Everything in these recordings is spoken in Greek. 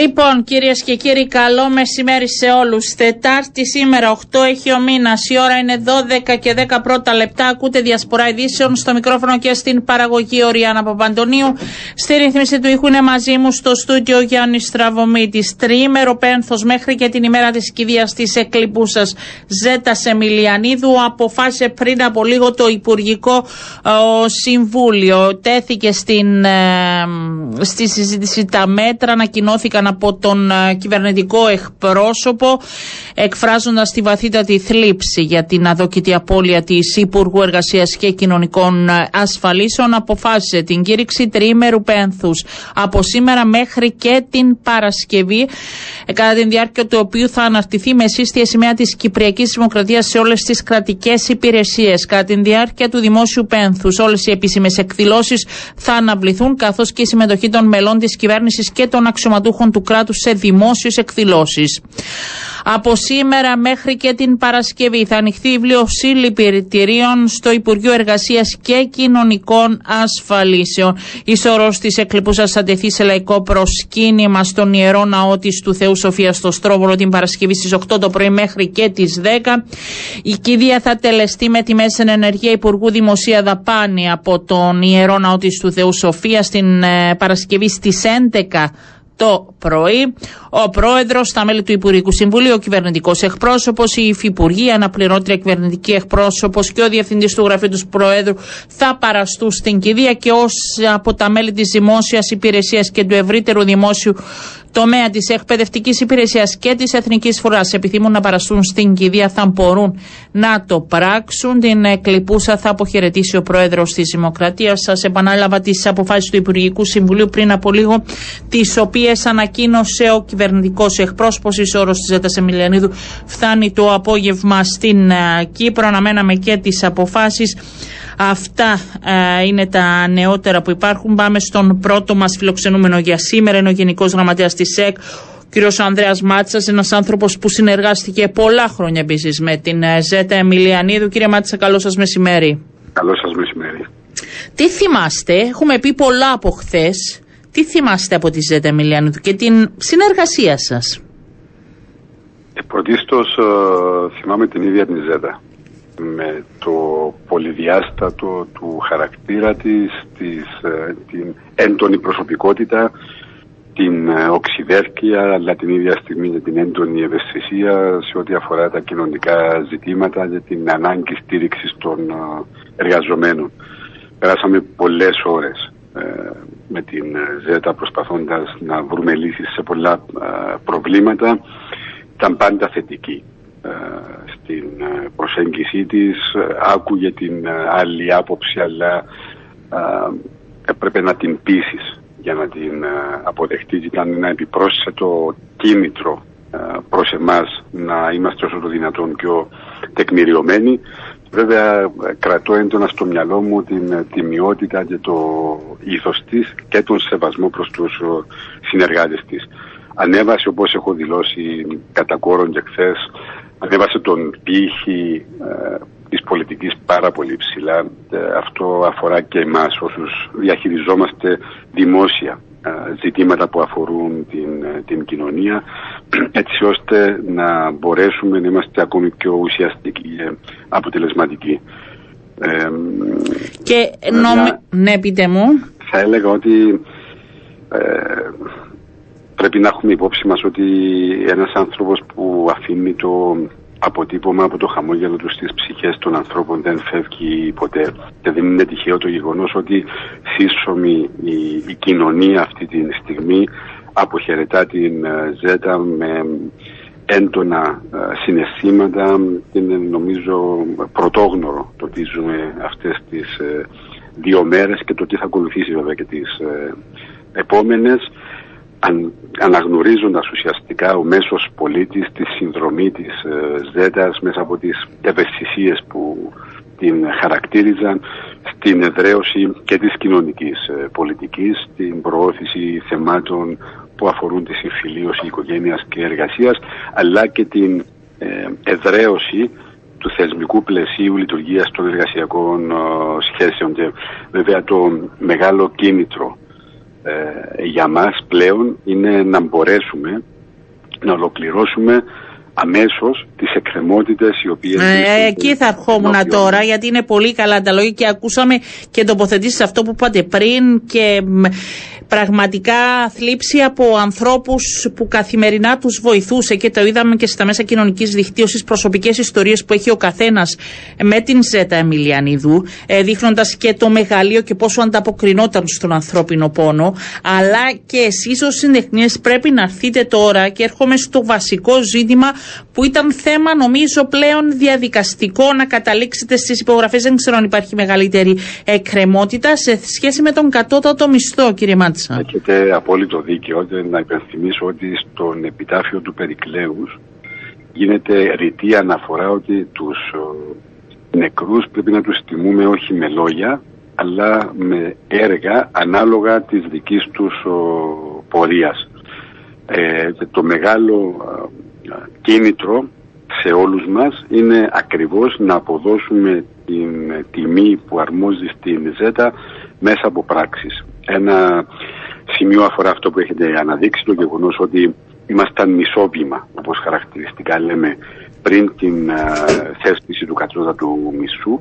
Λοιπόν, κυρίες και κύριοι, καλό μεσημέρι σε όλους. Τετάρτη σήμερα, 8 έχει ο μήνας. Η ώρα είναι 12 και 10 πρώτα λεπτά. Ακούτε διασπορά ειδήσεων στο μικρόφωνο και στην παραγωγή Οριάννα Παπαντονίου. Στη ρύθμιση του ήχου είναι μαζί μου στο στούντιο Γιάννης Στραβωμίτη. Τριήμερο πένθος μέχρι και την ημέρα της κηδείας της εκλειπούσα Ζέτα Εμιλιανίδου. Αποφάσισε πριν από λίγο το Υπουργικό ο, Συμβούλιο. Τέθηκε στην, ε, στη συζήτηση τα μέτρα, ανακοινώθηκαν από τον ε, κυβερνητικό εκπρόσωπο εκφράζοντας τη βαθύτατη θλίψη για την αδόκητη απώλεια της Υπουργού Εργασίας και Κοινωνικών ε, Ασφαλίσεων αποφάσισε την κήρυξη τριήμερου πένθους από σήμερα μέχρι και την Παρασκευή ε, κατά την διάρκεια του οποίου θα αναρτηθεί με σύστια σημαία της Κυπριακής Δημοκρατίας σε όλες τις κρατικές υπηρεσίες. Κατά την διάρκεια του δημόσιου πένθους όλες οι επίσημες εκδηλώσεις θα αναβληθούν καθώς και η συμμετοχή των μελών της κυβέρνησης και των αξιωματούχων του κράτους σε δημόσιες εκδηλώσεις. Από σήμερα μέχρι και την Παρασκευή θα ανοιχθεί η βιβλιοσύλληπηρετηρίων στο Υπουργείο Εργασίας και Κοινωνικών Ασφαλίσεων. Η σωρός της εκλειπούσας θα τεθεί σε λαϊκό προσκύνημα στον Ιερό Ναό της του Θεού Σοφίας στο Στρόβολο την Παρασκευή στις 8 το πρωί μέχρι και τις 10. Η κηδεία θα τελεστεί με τη μέση ενεργεία Υπουργού Δημοσία Δαπάνη από τον Ιερό Ναό της του Θεού Σοφίας στην ε, Παρασκευή στις 11 το πρωί. Ο πρόεδρος, τα μέλη του Υπουργικού Συμβουλίου, ο κυβερνητικός εκπρόσωπος, η υφυπουργή, αναπληρώτρια κυβερνητική εκπρόσωπος και ο διευθυντής του γραφείου του Προέδρου θα παραστούν στην κηδεία και όσοι από τα μέλη της δημόσιας υπηρεσίας και του ευρύτερου δημόσιου τομέα της εκπαιδευτικής υπηρεσίας και της εθνικής φοράς επιθυμούν να παραστούν στην κηδεία θα μπορούν να το πράξουν. Την εκλειπούσα θα αποχαιρετήσει ο πρόεδρος της Δημοκρατίας. Σας επανάλαβα τις αποφάσεις του Υπουργικού Συμβουλίου πριν από λίγο, τις οποίες ανακοίνωσε ο κυβερνητικός εκπρόσωπος. Η όρος της Ζέτα Εμιλιανίδου φτάνει το απόγευμα στην ε, Κύπρο. Αναμέναμε και τις αποφάσεις. Αυτά ε, είναι τα νεότερα που υπάρχουν. Πάμε στον πρώτο μας φιλοξενούμενο για σήμερα. Είναι ο Γενικός Γραμματέας της ΣΕΚ, ο κ. Ανδρέας Μάτσας, ένας άνθρωπος που συνεργάστηκε πολλά χρόνια επίσης με την ε, ΖΕΤΑ Εμιλιανίδου. Κύριε Μάτσα, καλό σας μεσημέρι. Καλό σας μεσημέρι. Τι θυμάστε, έχουμε πει πολλά από χθες. Τι θυμάστε από τη ΖΕΤΑ Εμιλιανίδου και την συνεργασία σας; Ε, πρωτίστως ε, θυμάμαι την ίδια την ΖΕΤΑ με το πολυδιάστατο του χαρακτήρα της, της ε, την έντονη προσωπικότητα, την ε, οξυδέρκεια, αλλά την ίδια στιγμή και την έντονη ευαισθησία σε ό,τι αφορά τα κοινωνικά ζητήματα και την ανάγκη στήριξης των ε, εργαζομένων. Περάσαμε πολλές ώρες με την ΖΕΤΑ προσπαθώντας να βρούμε λύσεις σε πολλά προβλήματα. Ήταν πάντα θετική στην ε, προσέγγιση της, ε, άκουγε την ε, άλλη άποψη αλλά έπρεπε να την πείσεις για να την αποδεχτεί ήταν ένα επιπρόσθετο κίνητρο προς εμάς να είμαστε όσο το δυνατόν πιο τεκμηριωμένοι. Βέβαια κρατώ έντονα στο μυαλό μου την τιμιότητα και το ήθος της και τον σεβασμό προς τους συνεργάτες της. Ανέβασε όπως έχω δηλώσει κατά κόρον και χθες ανέβασε τον πύχη ε, της πολιτικής πάρα πολύ ψηλά. Ε, αυτό αφορά και εμάς όσους διαχειριζόμαστε δημόσια ε, ζητήματα που αφορούν την, ε, την κοινωνία έτσι ώστε να μπορέσουμε να είμαστε ακόμη πιο ουσιαστικοί και αποτελεσματικοί. Και νομι... ναι, πείτε μου. Θα έλεγα ότι πρέπει να έχουμε υπόψη μας ότι ένας άνθρωπος που αφήνει το αποτύπωμα από το χαμόγελο τους στις ψυχές των ανθρώπων δεν φεύγει ποτέ. Και δεν είναι τυχαίο το γεγονός ότι σύσσωμη η, η κοινωνία αυτή τη στιγμή αποχαιρετά την ε, ΖΕΤΑ με έντονα ε, συναισθήματα είναι νομίζω πρωτόγνωρο το τι ζούμε αυτές τις ε, δύο μέρες και το τι θα ακολουθήσει βέβαια και τις επόμενες αν, αναγνωρίζοντας ουσιαστικά ο μέσος πολίτης τη συνδρομή της ε, ΖΕΤΑς μέσα από τις ευαισθησίες που την χαρακτήριζαν στην εδραίωση και της κοινωνικής ε, πολιτικής, την προώθηση θεμάτων που αφορούν τη συμφιλίωση οικογένειας και εργασίας, αλλά και την ε, εδραίωση του θεσμικού πλαισίου λειτουργίας των εργασιακών ε, σχέσεων. Και βέβαια το μεγάλο κίνητρο ε, για μας πλέον είναι να μπορέσουμε να ολοκληρώσουμε αμέσως τις εκκρεμότητες οι οποίες... Ε, εκεί θα ερχόμουν τώρα γιατί είναι πολύ καλά τα λόγια και ακούσαμε και τοποθετήσεις αυτό που είπατε πριν και πραγματικά θλίψη από ανθρώπους που καθημερινά τους βοηθούσε και το είδαμε και στα μέσα κοινωνικής δικτύωσης προσωπικές ιστορίες που έχει ο καθένας με την Ζέτα Εμιλιανίδου ε, δείχνοντας και το μεγαλείο και πόσο ανταποκρινόταν στον ανθρώπινο πόνο. Αλλά και εσείς ως συντεχνίες πρέπει να έρθετε τώρα και έρχομαι στο βασικό ζήτημα που ήταν θέμα νομίζω πλέον διαδικαστικό να καταλήξετε στις υπογραφές δεν ξέρω αν υπάρχει μεγαλύτερη εκκρεμότητα σε σχέση με τον κατώτατο μισθό κύριε Μάτσα. Έχετε απόλυτο δίκαιο να υπενθυμίσω ότι στον επιτάφιο του Περικλέους γίνεται ρητή αναφορά ότι τους νεκρούς πρέπει να τους τιμούμε όχι με λόγια αλλά με έργα ανάλογα της δικής τους πορείας. Ε, το μεγάλο κίνητρο σε όλους μας είναι ακριβώς να αποδώσουμε την τιμή που αρμόζει στην ΖΕΤΑ μέσα από πράξεις. Ένα σημείο αφορά αυτό που έχετε αναδείξει, το γεγονός ότι ήμασταν μισόβημα, όπως χαρακτηριστικά λέμε, πριν την uh, θέσπιση του κατώτατου μισού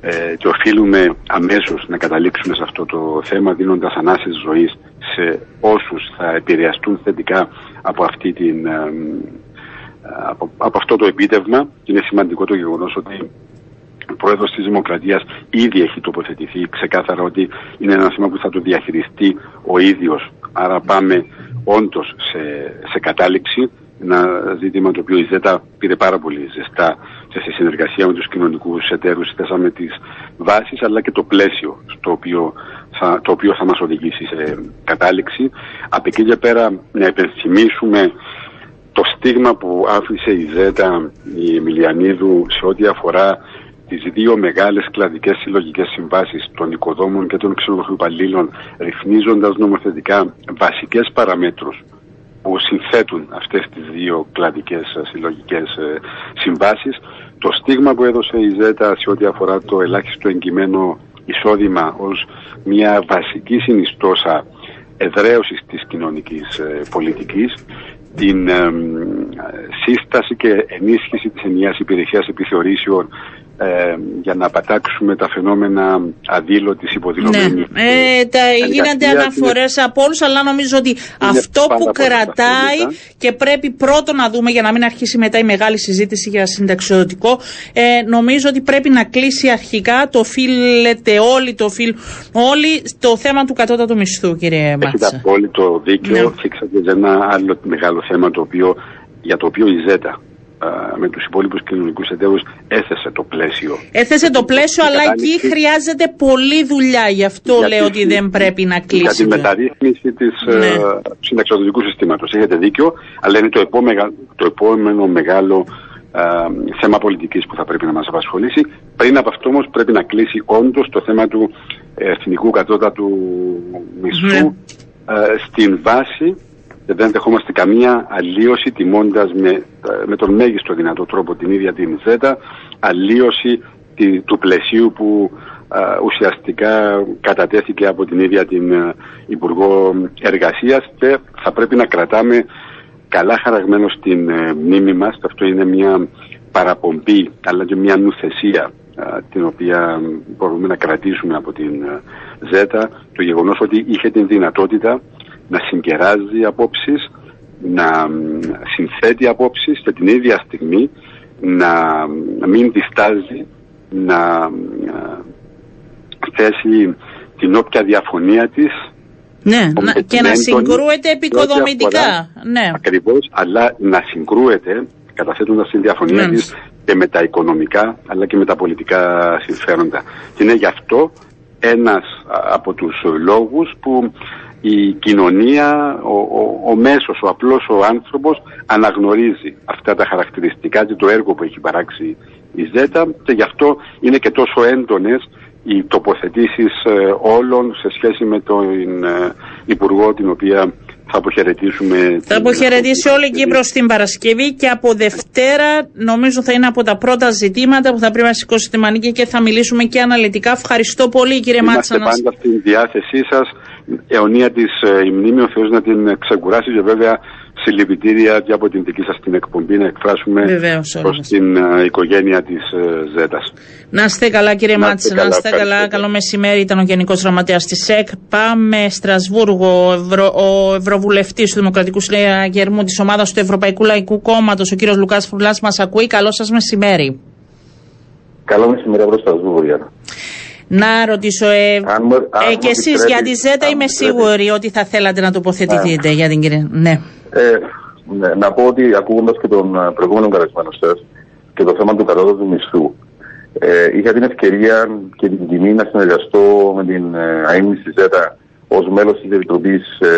ε, και οφείλουμε αμέσως να καταλήξουμε σε αυτό το θέμα δίνοντας ανάσες ζωής σε όσους θα επηρεαστούν θετικά από, αυτή την, από, από αυτό το επίτευγμα. Είναι σημαντικό το γεγονός ότι ο πρόεδρος της Δημοκρατίας ήδη έχει τοποθετηθεί ξεκάθαρα ότι είναι ένα θέμα που θα το διαχειριστεί ο ίδιος. Άρα πάμε όντως σε, σε κατάληξη. Ένα ζήτημα το οποίο η ΖΕΤΑ πήρε πάρα πολύ ζεστά και σε συνεργασία με τους κοινωνικούς εταίρους θέσαμε τις βάσεις αλλά και το πλαίσιο στο οποίο θα, το οποίο θα μας οδηγήσει σε κατάληξη. Από εκεί και πέρα να επενθυμίσουμε το στίγμα που άφησε η ΖΕΤΑ η Εμιλιανίδου σε ό,τι αφορά τις δύο μεγάλες κλαδικές συλλογικές συμβάσεις των οικοδόμων και των ξενοδοχειοπαλλήλων ρυθμίζοντας νομοθετικά βασικές παραμέτρους που συνθέτουν αυτές τις δύο κλαδικές συλλογικές ε, συμβάσεις. Το στίγμα που έδωσε η ΖΕΤΑ σε ό,τι αφορά το ελάχιστο εγκυμένο εισόδημα ως μια βασική συνιστόσα εδραίωσης της κοινωνικής ε, πολιτικής την ε, σύσταση και ενίσχυση της ενιαίας υπηρεσίας επιθεωρήσεων ε, για να πατάξουμε τα φαινόμενα αδήλωτης υποδηλωμένης. Ναι, ε, τα, γίνονται αναφορές από όλους, αλλά νομίζω ότι αυτό που κρατάει και πρέπει πρώτο να δούμε για να μην αρχίσει μετά η μεγάλη συζήτηση για συνταξιοδοτικό, ε, νομίζω ότι πρέπει να κλείσει αρχικά, το οφείλετε όλοι, το οφείλ όλοι, το θέμα του κατώτατου μισθού, κύριε Μάτσα. Έχετε απόλυτο δίκιο, ναι. θίξατε ένα άλλο μεγάλο θέμα το οποίο, για το οποίο η ΖΕΤΑ με τους υπόλοιπους κοινωνικούς εταίρους έθεσε το πλαίσιο. Έθεσε το πλαίσιο, αλλά εκεί χρειάζεται πολλή δουλειά. Γι' αυτό για λέω ότι δεν πρέπει να κλείσει. Για τη μεταρρύθμιση της, ναι. ε, συνταξιοδοτικού συστήματος. Έχετε δίκιο, αλλά είναι το επόμενο, το επόμενο μεγάλο ε, θέμα πολιτικής που θα πρέπει να μας απασχολήσει. Πριν από αυτό όμως πρέπει να κλείσει όντως το θέμα του εθνικού κατώτατου μισθού ναι. ε, στην βάση δεν δεχόμαστε καμία αλλίωση τιμώντας με, με τον μέγιστο δυνατό τρόπο την ίδια την ΖΕΤΑ, αλλίωση του πλαισίου που ουσιαστικά κατατέθηκε από την ίδια την Υπουργό Εργασίας και θα πρέπει να κρατάμε καλά χαραγμένο στην ε, μνήμη μας. Αυτό είναι μια παραπομπή αλλά και μια νουθεσία την οποία μπορούμε να κρατήσουμε από την ε, ΖΕΤΑ το γεγονός ότι είχε την δυνατότητα να συγκεράζει απόψεις, να συνθέτει απόψεις και την ίδια στιγμή να μην διστάζει να θέσει την όποια διαφωνία της ναι, και να συγκρούεται επικοδομητικά. Ναι. Ακριβώς, αλλά να συγκρούεται καταθέτοντας την διαφωνία ναι. της και με τα οικονομικά αλλά και με τα πολιτικά συμφέροντα. Και είναι γι' αυτό ένας από τους λόγους που η κοινωνία, ο, ο, ο μέσος, ο απλός ο άνθρωπος αναγνωρίζει αυτά τα χαρακτηριστικά και το έργο που έχει παράξει η ΖΕΤΑ και γι' αυτό είναι και τόσο έντονες οι τοποθετήσεις ε, όλων σε σχέση με τον ε, Υπουργό την οποία θα αποχαιρετήσουμε. Θα αποχαιρετήσει όλη η Κύπρος την Παρασκευή και από Δευτέρα νομίζω θα είναι από τα πρώτα ζητήματα που θα πρέπει να σηκώσει τη μανίκη και θα μιλήσουμε και αναλυτικά. Ευχαριστώ πολύ κύριε Μάτσα. Είμαστε πάντα στην διάθεσή σας αιωνία της ε, η μνήμη, ο Θεός να την ξεκουράσει και βέβαια συλληπιτήρια και από την δική σας την εκπομπή να εκφράσουμε προς την ε, οικογένεια της ε, Ζέτας. Να είστε καλά, κύριε Μάτση, να είστε καλά. Καλό μεσημέρι, ήταν ο Γενικός Γραμματέας της ΣΕΚ. Πάμε Στρασβούργο. Ο, Ευρω... ο Ευρωβουλευτής του Δημοκρατικού Συναγερμού της ομάδας του Ευρωπαϊκού Λαϊκού Κόμματος, ο κύριος Λουκάς Φουρλά, μας ακούει. Καλό σας μεσημέρι. Καλό μεσημέρι από Στρασβούργο, Γιάννα. Να ρωτήσω, ε, ε, και εσείς για τη ΖΕΤΑ είμαι σίγουρη ότι θα θέλατε να τοποθετηθείτε ναι. για την κυρία. Ναι. Ε, ναι, να πω ότι ακούγοντας και τον ε, προηγούμενο καλεσμένο σας και το θέμα του κατώτατου μισθού, ε, είχα την ευκαιρία και την τιμή να συνεργαστώ με την ε, ΑΕΜΗ ΖΕΤΑ ως μέλος της Επιτροπής ε,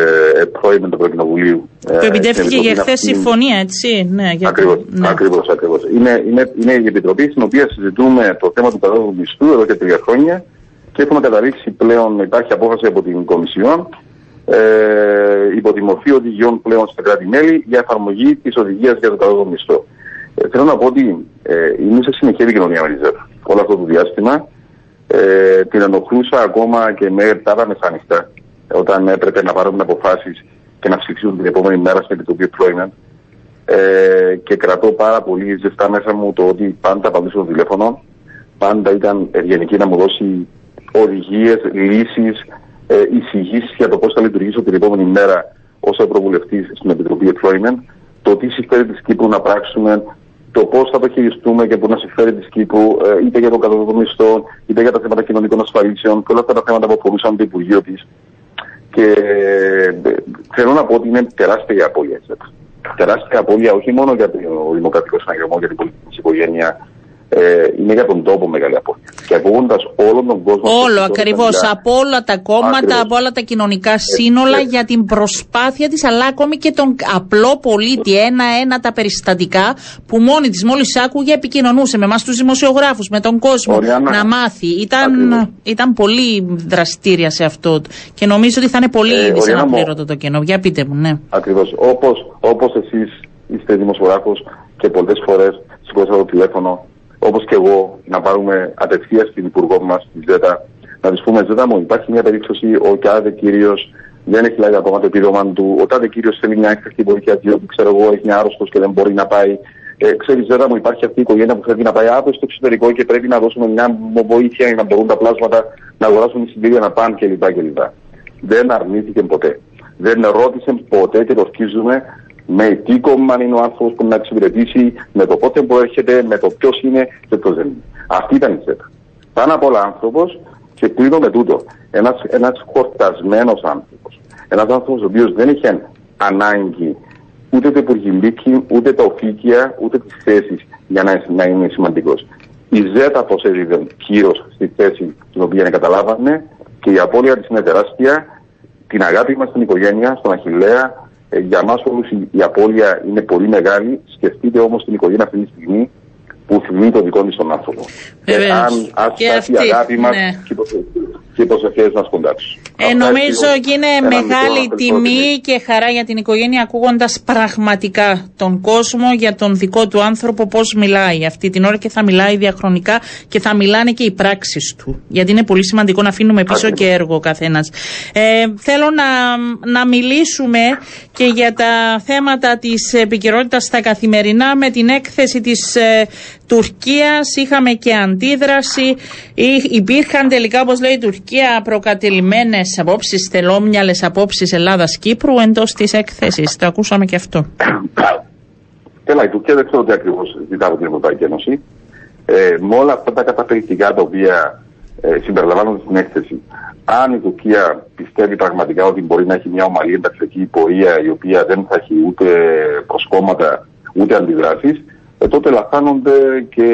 Employment του Ευρωκοινοβουλίου. Ε, που επιτεύχθηκε για χθες συμφωνία, έτσι. Ναι, ακριβώς. Ναι. Ακριβώς, ακριβώς. Είναι, είναι, είναι η Επιτροπή στην οποία συζητούμε το θέμα του κατώτατου μισθού εδώ και τρία χρόνια και έχουμε καταλήξει πλέον, υπάρχει απόφαση από την Κομισιόν ε, υπό τη μορφή οδηγιών πλέον στα κράτη-μέλη για εφαρμογή της οδηγίας για το κατώτατο μισθό. Ε, θέλω να πω ότι ε, είμαι σε συνεχή επικοινωνία με τη ΖΕΠ όλο αυτό το διάστημα. Ε, την ενοχλούσα ακόμα και με τα μεσάνυχτα όταν έπρεπε να πάρουμε αποφάσεις και να ψηφίσουν την επόμενη μέρα στην Επιτροπή Employment. Ε, και κρατώ πάρα πολύ ζεστά μέσα μου το ότι πάντα απαντήσω στο τηλέφωνο. Πάντα ήταν ευγενική να μου δώσει οδηγίες, λύσεις, ε, εισηγήσεις για το πώς θα λειτουργήσω την επόμενη μέρα ως Ευρωβουλευτής στην Επιτροπή Employment. Το τι συμφέρει της Κύπρου να πράξουμε, το πώς θα το χειριστούμε και πού να συμφέρει της Κύπρου, ε, είτε για το κατώτατο μισθό, είτε για τα θέματα κοινωνικών ασφαλίσεων και όλα αυτά τα θέματα που αφορούσαν το Υπουργείο της. Και ε, θέλω να πω ότι είναι τεράστια η απώλεια. Τεράστια απώλεια όχι μόνο για το Δημοκρατικό Συναγερμό, για την πολιτική οικογένεια, ε, είναι για τον τόπο μεγάλη απώλεια. Και ακούγοντας όλο τον κόσμο. Όλο ακριβώς. Από όλα τα κόμματα, ακριβώς. από όλα τα κοινωνικά σύνολα ε, για την προσπάθεια της, αλλά ακόμη και τον απλό πολίτη. Ένα-ένα τα περιστατικά που μόνη της μόλις άκουγε επικοινωνούσε με εμάς τους δημοσιογράφους, με τον κόσμο να μάθει. Ήταν, ήταν πολύ δραστήρια σε αυτό. Και νομίζω ότι θα είναι πολύ ε, δυσαναπλήρωτο το κενό. Για πείτε μου, ναι. Ακριβώς. Όπως εσείς είστε δημοσιογράφος και πολλές φορές σηκώσατε το τηλέφωνο όπως και εγώ, να πάρουμε απευθείας την Υπουργό μας, τη ΖΕΤΑ, να της πούμε: Ζέτα μου, υπάρχει μια περίπτωση, ο κάθε κύριος δεν έχει λάβει ακόμα το επίδομα του, ο τάδε κύριος θέλει μια έκτακτη βοήθεια, διότι ξέρω εγώ, έχει άρρωστος και δεν μπορεί να πάει. Ε, ξέρεις, Ζέτα μου, υπάρχει αυτή η οικογένεια που θέλει να πάει αύριο στο εξωτερικό και πρέπει να δώσουμε μια βοήθεια για να μπορούν τα πλάσματα να αγοράσουν εισιτήρια να πάνε κλπ. κλπ. Δεν αρνήθηκε ποτέ. Δεν ρώτησε ποτέ και το σκίζουμε με τι κόμμα είναι ο άνθρωπος που να εξυπηρετήσει, με το πότε προέρχεται, με το ποιος είναι και ποιος δεν είναι. Αυτή ήταν η ΣΕΤΑ. Πάνω απ' όλα άνθρωπος και κλείνω με τούτο. Ένας ένας χορτασμένος άνθρωπος. Ένας άνθρωπος ο οποίος δεν είχε ανάγκη ούτε το υπουργηλίκη, ούτε τα οφήκια, ούτε τις θέσεις για να, να είναι σημαντικός. Η ΖΕΤΑ έδιδε κύρο στη θέση την οποία καταλάβαμε και η απώλεια της είναι τεράστια. Την αγάπη μας στην οικογένεια, στον Αχηλέα, ε, για μας όλους η, η απώλεια είναι πολύ μεγάλη. Σκεφτείτε όμως την οικογένεια αυτή τη στιγμή που θυμεί το δικό της τον άνθρωπο. Βεβαίως. Ε, αν άσχετα η αγάπη μας ναι. και οι προσευχές μα κοντάξουν. Ε, νομίζω ότι είναι μεγάλη τιμή και χαρά για την οικογένεια ακούγοντας πραγματικά τον κόσμο για τον δικό του άνθρωπο πώς μιλάει αυτή την ώρα και θα μιλάει διαχρονικά και θα μιλάνε και οι πράξεις του. Γιατί είναι πολύ σημαντικό να αφήνουμε πίσω και έργο ο καθένας. Ε, θέλω να, να μιλήσουμε και για τα θέματα της επικαιρότητας στα καθημερινά με την έκθεση της ε, Τουρκίας είχαμε και αντίδραση. Υπήρχαν τελικά, όπως λέει η Τουρκία, προκατελημένες απόψεις, θελόμυαλες απόψεις Ελλάδας-Κύπρου εντός της έκθεσης. Το ακούσαμε και αυτό. Καλά, η Τουρκία δεν ξέρω τι ακριβώς ζητά από την Ευρωπαϊκή Ένωση. Ε, με όλα αυτά τα καταπληκτικά τα οποία ε, συμπεριλαμβάνονται στην έκθεση, αν η Τουρκία πιστεύει πραγματικά ότι μπορεί να έχει μια ομαλή ενταξιακή πορεία η οποία δεν θα έχει ούτε προσκόμματα ούτε αντιδράσεις, ε, τότε λαθάνονται και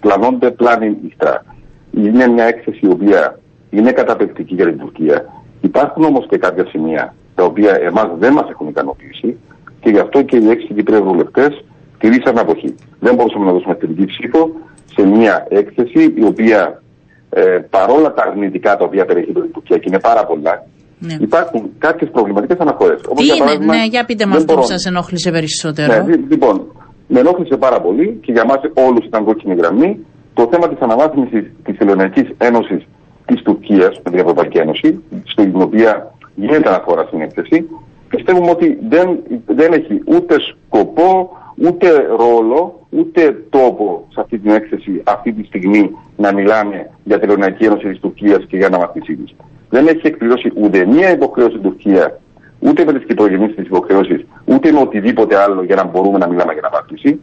πλανώνται πλάνη ηχτρά. Είναι μια έκθεση η οποία είναι καταπληκτική για την Τουρκία. Υπάρχουν όμως και κάποια σημεία τα οποία εμάς δεν μας έχουν ικανοποιήσει και γι' αυτό και οι έξι Κυπρέοι βουλευτές τηρήσαν αποχή. Δεν μπορούσαμε να δώσουμε τελική ψήφο σε μια έκθεση η οποία ε, παρόλα τα αρνητικά τα οποία περιέχει την Τουρκία και είναι πάρα πολλά, ναι. υπάρχουν κάποιες προβληματικές αναφορές. Τι είναι, ναι, για πείτε μας αυτό που σας ενόχλησε περισσότερο. Ναι, λοιπόν, με ενόχλησε πάρα πολύ και για μας όλους ήταν κόκκινη γραμμή το θέμα της αναβάθμισης της Ελληνικής Ένωσης της Τουρκίας με την Ευρωπαϊκή Ένωση, στην οποία γίνεται αναφορά στην έκθεση, πιστεύουμε ότι δεν, δεν έχει ούτε σκοπό, ούτε ρόλο, ούτε τόπο σε αυτή την έκθεση αυτή τη στιγμή να μιλάμε για την Ελληνική Ένωση της Τουρκίας και για αναμαθησή της. Δεν έχει εκπληρώσει ούτε μία υποχρέωση στην Τουρκία, ούτε με τις κυκλογενείς της υποχρεώσεις, ούτε με οτιδήποτε άλλο για να μπορούμε να μιλάμε για αναμαθησή.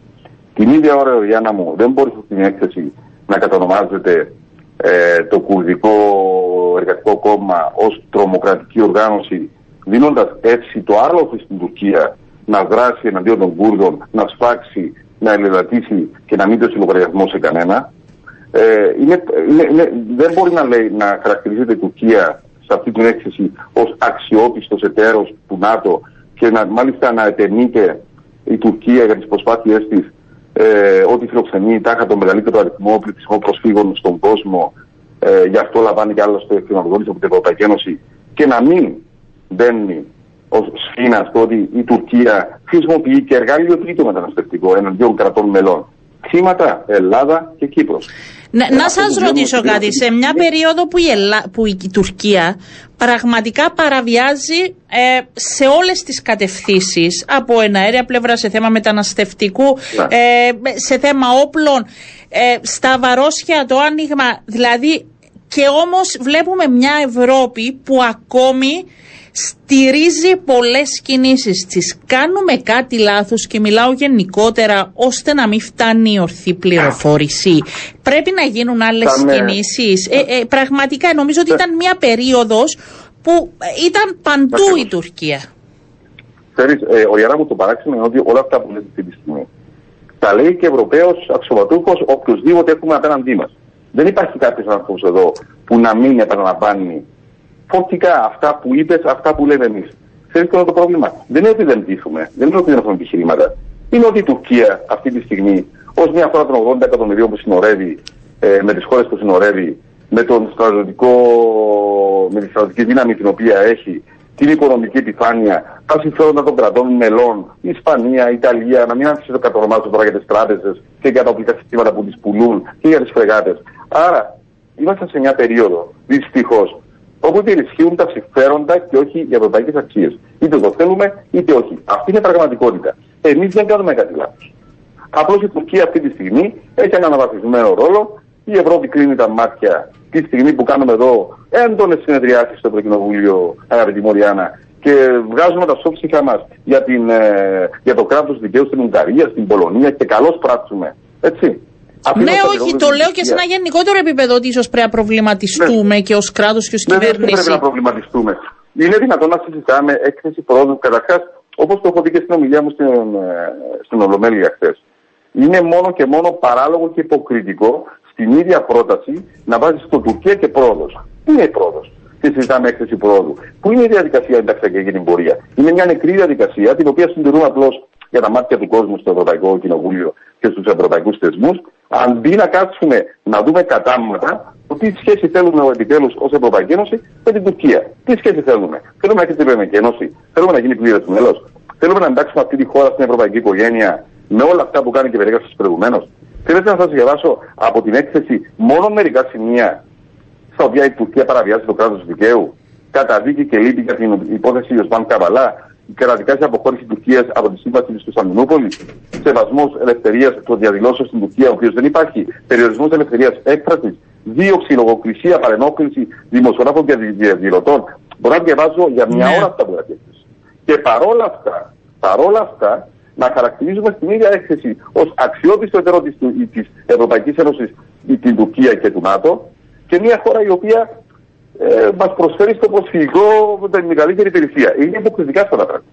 Την ίδια ώρα, Ιάννα μου, δεν μπορεί στην έκθεση να κατονομάζεται ε, το Κουρδικό Εργατικό Κόμμα ως τρομοκρατική οργάνωση δίνοντας έτσι το άρλοφο στην Τουρκία να δράσει εναντίον των Κούρδων, να σφάξει, να ελευθερήσει και να μην το λογαριασμό σε κανένα. Ε, είναι, είναι, δεν μπορεί να, λέει, να χαρακτηρίζεται η Τουρκία σε αυτή την έκθεση ως αξιόπιστος εταίρος του ΝΑΤΟ και να, μάλιστα να ετενείται η Τουρκία για τις προσπάθειές της ε, ότι φιλοξενεί τάχα τον μεγαλύτερο αριθμό πληθυσμό προσφύγων στον κόσμο, ε, γι' αυτό λαμβάνει και άλλο στο χρηματοδότηση από την Ευρωπαϊκή Ένωση, και να μην μπαίνει ως σφήνα στο ότι η Τουρκία χρησιμοποιεί και εργαλείο τρίτο μεταναστευτικό εναντίον κρατών μελών. Θύματα Ελλάδα και Κύπρος. Ναι, να σας ρωτήσω κάτι. Σε μια περίοδο που η, Ελλά... που η Τουρκία πραγματικά παραβιάζει ε, σε όλες τις κατευθύνσεις από ένα αέρια πλευρά σε θέμα μεταναστευτικού, ναι. ε, σε θέμα όπλων, ε, στα βαρόσια το άνοιγμα, δηλαδή και όμως βλέπουμε μια Ευρώπη που ακόμη στηρίζει πολλές κινήσεις της. Κάνουμε κάτι λάθος και μιλάω γενικότερα ώστε να μην φτάνει η ορθή πληροφόρηση. Πρέπει να γίνουν άλλες Κάμε... κινήσεις. Ε, ε, πραγματικά νομίζω ότι ήταν μια περίοδος που ήταν παντού η Τουρκία. Ξέρεις, ε, ο Ιαρά μου το παράξενο είναι ότι όλα αυτά που λέτε αυτή τη στιγμή τα λέει και Ευρωπαίος αξιωματούχος οποιοδήποτε έχουμε απέναντί μας. Δεν υπάρχει κάποιος άνθρωπος εδώ που να μην επαναλαμβάνει φορτικά αυτά που είπες, αυτά που λέμε εμείς. Ξέρεις ποιο είναι το πρόβλημα; Δεν είναι ότι δεν πείθουμε, δεν είναι ότι δεν έχουμε επιχειρήματα. Είναι ότι η Τουρκία αυτή τη στιγμή, ως μια χώρα των 80 εκατομμυρίων που συνορεύει, ε, με τις χώρες που συνορεύει, με, τον στρατιωτικό, με τη στρατιωτική δύναμη την οποία έχει, την οικονομική επιφάνεια, τα συμφέροντα των κρατών μελών, η Ισπανία, η Ιταλία, να μην αφήσει το κατονομάζω τώρα για τις τράπεζες και για τα οπλικά συστήματα που τις πουλούν και για τις φρεγάτες. Άρα, είμαστε σε μια περίοδο, δυστυχώς, όπου υπερισχύουν τα συμφέροντα και όχι οι ευρωπαϊκές αξίες. Είτε το θέλουμε, είτε όχι. Αυτή είναι η πραγματικότητα. Εμείς δεν κάνουμε κάτι λάθος. Απλώς η Τουρκία αυτή τη στιγμή έχει έναν αναβαθμισμένο ρόλο. Η Ευρώπη κρίνει τα μάτια τη στιγμή που κάνουμε εδώ έντονες συνεδριάσεις στο Ευρωκοινοβούλιο, αγαπητή Μωριάννα, και βγάζουμε τα σώψιχα μας για, ε, για το κράτος δικαίου στην Ουγγαρία, στην Πολωνία και καλώς πράξουμε. Έτσι. Ναι, όχι, το λέω και σε ένα γενικότερο επίπεδο ότι ίσως πρέπει να προβληματιστούμε ναι. και ως κράτος και ως κυβέρνηση. Δεν πρέπει να προβληματιστούμε. Είναι δυνατόν να συζητάμε έκθεση πρόοδου. Καταρχάς, όπως το έχω δει και στην ομιλία μου στην, ε, στην Ολομέλεια χθες, είναι μόνο και μόνο παράλογο και υποκριτικό στην ίδια πρόταση να βάζει στο Τουρκία και πρόοδος. Τι είναι η πρόοδος; Τι συζητάμε έκθεση πρόοδου. Πού είναι η διαδικασία ενταξιακή για την πορεία; Είναι μια νεκρή διαδικασία την οποία συντηρούμε απλώς για τα μάτια του κόσμου στο Ευρωπαϊκό Κοινοβούλιο και στους ευρωπαϊκούς θεσμούς, αντί να κάτσουμε να δούμε κατάμματα το τι σχέση θέλουμε επιτέλους ως Ευρωπαϊκή Ένωση με την Τουρκία. Τι σχέση θέλουμε; Θέλουμε να έχει την Ευρωπαϊκή Ένωση, θέλουμε να γίνει πλήρες μέλος, θέλουμε να εντάξουμε αυτή τη χώρα στην ευρωπαϊκή οικογένεια με όλα αυτά που κάνει και περιέγραψε προηγουμένως; Θέλετε να σας διαβάσω από την έκθεση μόνο μερικά σημεία στα οποία η Τουρκία παραβιάζει το κράτος δικαίου, καταδίκη και λύπη για την υπόθεση Ιωσμάν Καβαλά, κρατικά σε αποχώρηση Τουρκίας από τη σύμβαση της Κωνσταντινούπολης, σεβασμός ελευθερίας των διαδηλώσεων στην Τουρκία, ο οποίος δεν υπάρχει, περιορισμός ελευθερίας έκφραση, δίωξη, λογοκρισία, παρενόχληση δημοσιογράφων και διαδηλωτών. Μπορώ να διαβάζω για μια ναι. ώρα αυτά που γράφει. Και παρόλα αυτά, παρόλα αυτά, να χαρακτηρίζουμε στην ίδια έκθεση ως αξιόπιστο εταιρό της Ευρωπαϊκής Ένωσης την Τουρκία και του ΝΑΤΟ και μια χώρα η οποία ε, μας προσφέρεις στο προσφυγικό την μεγαλύτερη υπηρεσία. Είναι υποκριτικά αυτά τα πράγματα.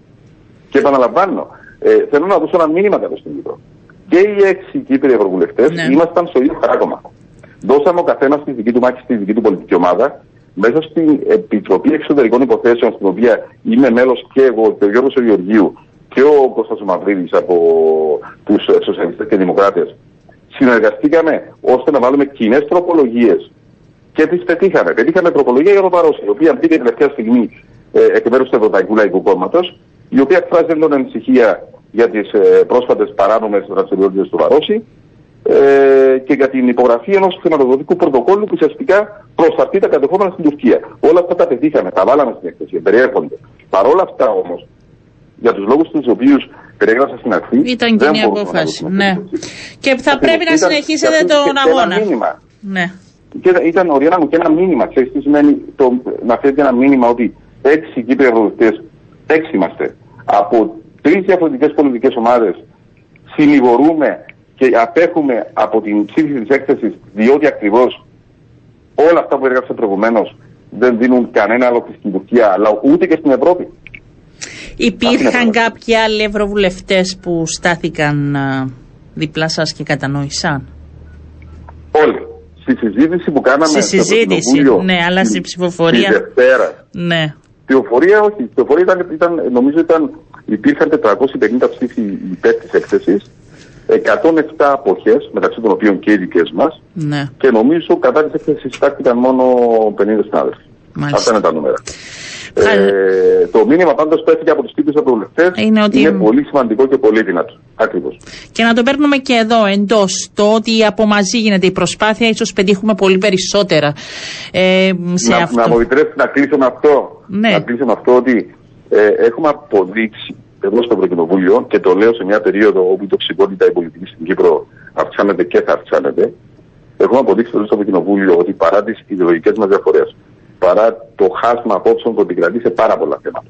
Και επαναλαμβάνω, ε, θέλω να δώσω ένα μήνυμα κάτω στην Κύπρο. Και οι έξι Κύπροι Ευρωβουλευτές ναι. ήμασταν στο ίδιο χαράκομα. Δώσαμε ο καθένας τη δική του μάχη στη δική του πολιτική ομάδα. Μέσα στην Επιτροπή Εξωτερικών Υποθέσεων, στην οποία είμαι μέλος και εγώ, και ο Γιώργος Γεωργίου και ο Κώστας Μαυρίδης από τους Σοσιαλιστές και Δημοκράτες, συνεργαστήκαμε ώστε να βάλουμε κοινές τροπολογίες και τις πετύχαμε. Πετύχαμε τροπολογία για το Παρόσι, η οποία μπήκε τελευταία στιγμή ε, εκ μέρους του Ευρωπαϊκού Λαϊκού Κόμματος, η οποία εκφράζει έντονη ανησυχία για τις ε, πρόσφατες παράνομες δραστηριότητες του Βαρόση. ε, και για την υπογραφή ενός χρηματοδοτικού πρωτοκόλλου που ουσιαστικά προστατεί τα κατεχόμενα στην Τουρκία. Όλα αυτά τα πετύχαμε, τα βάλαμε στην έκθεση, περιέχονται. Παρ' όλα αυτά όμως, για τους λόγους τους οποίους περιέγραψα στην αρχή. Ήταν κοινή απόφαση. Ναι. Και θα πρέπει να συνεχίσετε τον αγώνα. Ένα μήνυμα. Ναι. Και ήταν Οριάννα μου και ένα μήνυμα. Ξέρεις τι σημαίνει το, να φέρετε ένα μήνυμα ότι έξι Κύπροι ευρωβουλευτέ, έξι είμαστε, από τρεις διαφορετικές πολιτικές ομάδες συνηγορούμε και απέχουμε από την ψήφιση της έκθεσης διότι ακριβώς όλα αυτά που έγραψα προηγουμένως δεν δίνουν κανένα άλλο στην Τουρκία αλλά ούτε και στην Ευρώπη. Υπήρχαν κάποιοι άλλοι ευρωβουλευτές που στάθηκαν δίπλα σας και κατανόησαν; Όλοι. Στη συζήτηση που κάναμε στη συζήτηση, ναι, αλλά στην ψηφοφορία. Τη Δευτέρα. Ναι. Πληροφορία, όχι. Πληροφορία ήταν, ήταν, νομίζω ήταν, υπήρχαν 450 ψήφοι υπέρ της έκθεσης, 107 αποχές, μεταξύ των οποίων και οι δικές μας. Ναι. Και νομίζω κατά της έκθεσης στάχτηκαν μόνο 50 συνάδελφοι. Αυτά είναι τα νούμερα. Ε, το μήνυμα πάντως που έφυγε από τους τύπου ευρωβουλευτέ είναι, ότι... είναι πολύ σημαντικό και πολύ δυνατό. Ακριβώς. Και να το παίρνουμε και εδώ εντός. Το ότι από μαζί γίνεται η προσπάθεια, ίσως πετύχουμε πολύ περισσότερα. Ε, σε να, αυτό. να μου επιτρέψει να κλείσω με αυτό. Ναι. Να κλείσω με αυτό ότι ε, έχουμε αποδείξει εδώ στο Ευρωκοινοβούλιο και το λέω σε μια περίοδο όπου η τοξικότητα η πολιτική στην Κύπρο αυξάνεται και θα αυξάνεται. Έχουμε αποδείξει εδώ στο Ευρωκοινοβούλιο ότι παρά τις ιδεολογικές μας διαφορές, παρά το χάσμα απόψεων που επικρατεί σε πάρα πολλά θέματα.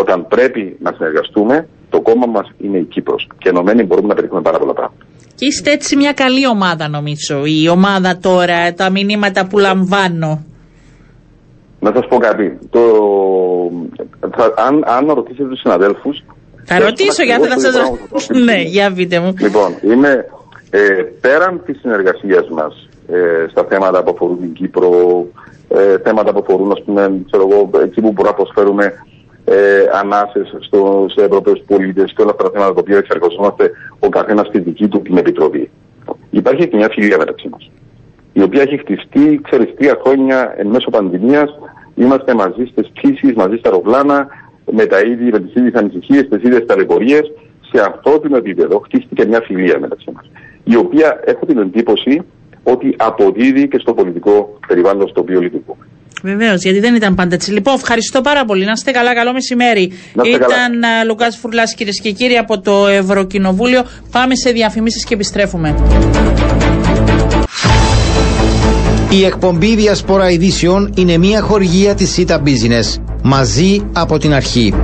Όταν πρέπει να συνεργαστούμε, το κόμμα μας είναι η Κύπρος και ενωμένοι μπορούμε να πετύχουμε πάρα πολλά πράγματα. Και είστε έτσι μια καλή ομάδα νομίζω, η ομάδα τώρα, τα μηνύματα που λαμβάνω. Να σας πω κάτι. Το... Θα, αν, αν ρωτήσετε τους συναδέλφους. Θα ρωτήσω για αυτό, θα σας ρωτήσω. Ναι, για πείτε μου. Λοιπόν, είμαι ε, πέραν της συνεργασίας μας ε, στα θέματα που αφορούν την Κύπρο, ε, θέματα που αφορούν, ας πούμε, ξέρω εγώ, εκεί που μπορούμε να προσφέρουμε ε, ανάσες στο, σε Ευρωπαίους πολίτες και όλα αυτά τα θέματα τα οποία εξεργαζόμαστε ο καθένας στη δική του την Επιτροπή. Υπάρχει και μια φιλία μεταξύ μας, η οποία έχει χτιστεί, ξέρεις, τρία χρόνια εν μέσω πανδημίας, είμαστε μαζί στις πτήσεις, μαζί στα αεροπλάνα, με, τα ίδια, με τις ίδιες ανησυχίες, τις ίδιες ταλαιπωρίες, σε αυτό το επίπεδο χτίστηκε μια φιλία μεταξύ μας, η οποία έχω την εντύπωση ότι αποδίδει και στο πολιτικό περιβάλλον στο οποίο λειτουργούμε. Βεβαίως, γιατί δεν ήταν πάντα έτσι. Λοιπόν, ευχαριστώ πάρα πολύ. Να είστε καλά, καλό μεσημέρι. Ήταν Λουκάς Φουρλάς, κυρίες και κύριοι, από το Ευρωκοινοβούλιο. Πάμε σε διαφημίσεις και επιστρέφουμε. Η εκπομπή Διασπορά Ειδήσεων είναι μια χορηγία της ΣΥΤΑ Business. Μαζί από την αρχή.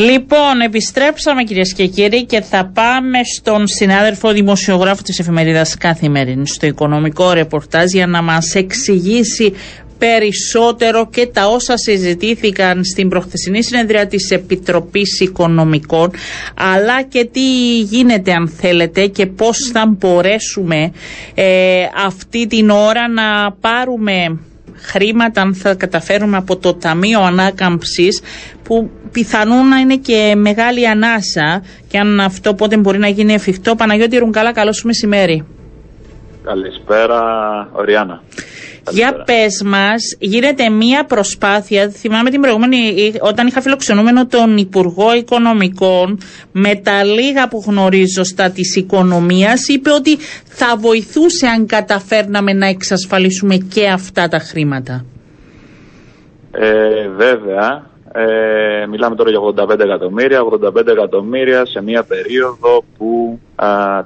Λοιπόν, επιστρέψαμε κυρίες και κύριοι και θα πάμε στον συνάδελφο δημοσιογράφο της εφημερίδας Καθημερινή στο οικονομικό ρεπορτάζ για να μας εξηγήσει περισσότερο και τα όσα συζητήθηκαν στην προχθεσινή συνεδρία της Επιτροπής Οικονομικών αλλά και τι γίνεται αν θέλετε και πώς θα μπορέσουμε ε, αυτή την ώρα να πάρουμε χρήματα αν θα καταφέρουμε από το Ταμείο Ανάκαμψης που πιθανόν να είναι και μεγάλη ανάσα και αν αυτό πότε μπορεί να γίνει εφικτό. Παναγιώτη Ρουνκάλα, καλό σου μεσημέρι. Καλησπέρα, Οριάννα. Για πες μας, γίνεται μία προσπάθεια. Θυμάμαι την προηγούμενη, όταν είχα φιλοξενούμενο τον Υπουργό Οικονομικών, με τα λίγα που γνωρίζω στα της οικονομίας, είπε ότι θα βοηθούσε αν καταφέρναμε να εξασφαλίσουμε και αυτά τα χρήματα. Ε, βέβαια, ε, μιλάμε τώρα για 85 εκατομμύρια, 85 εκατομμύρια σε μια περίοδο που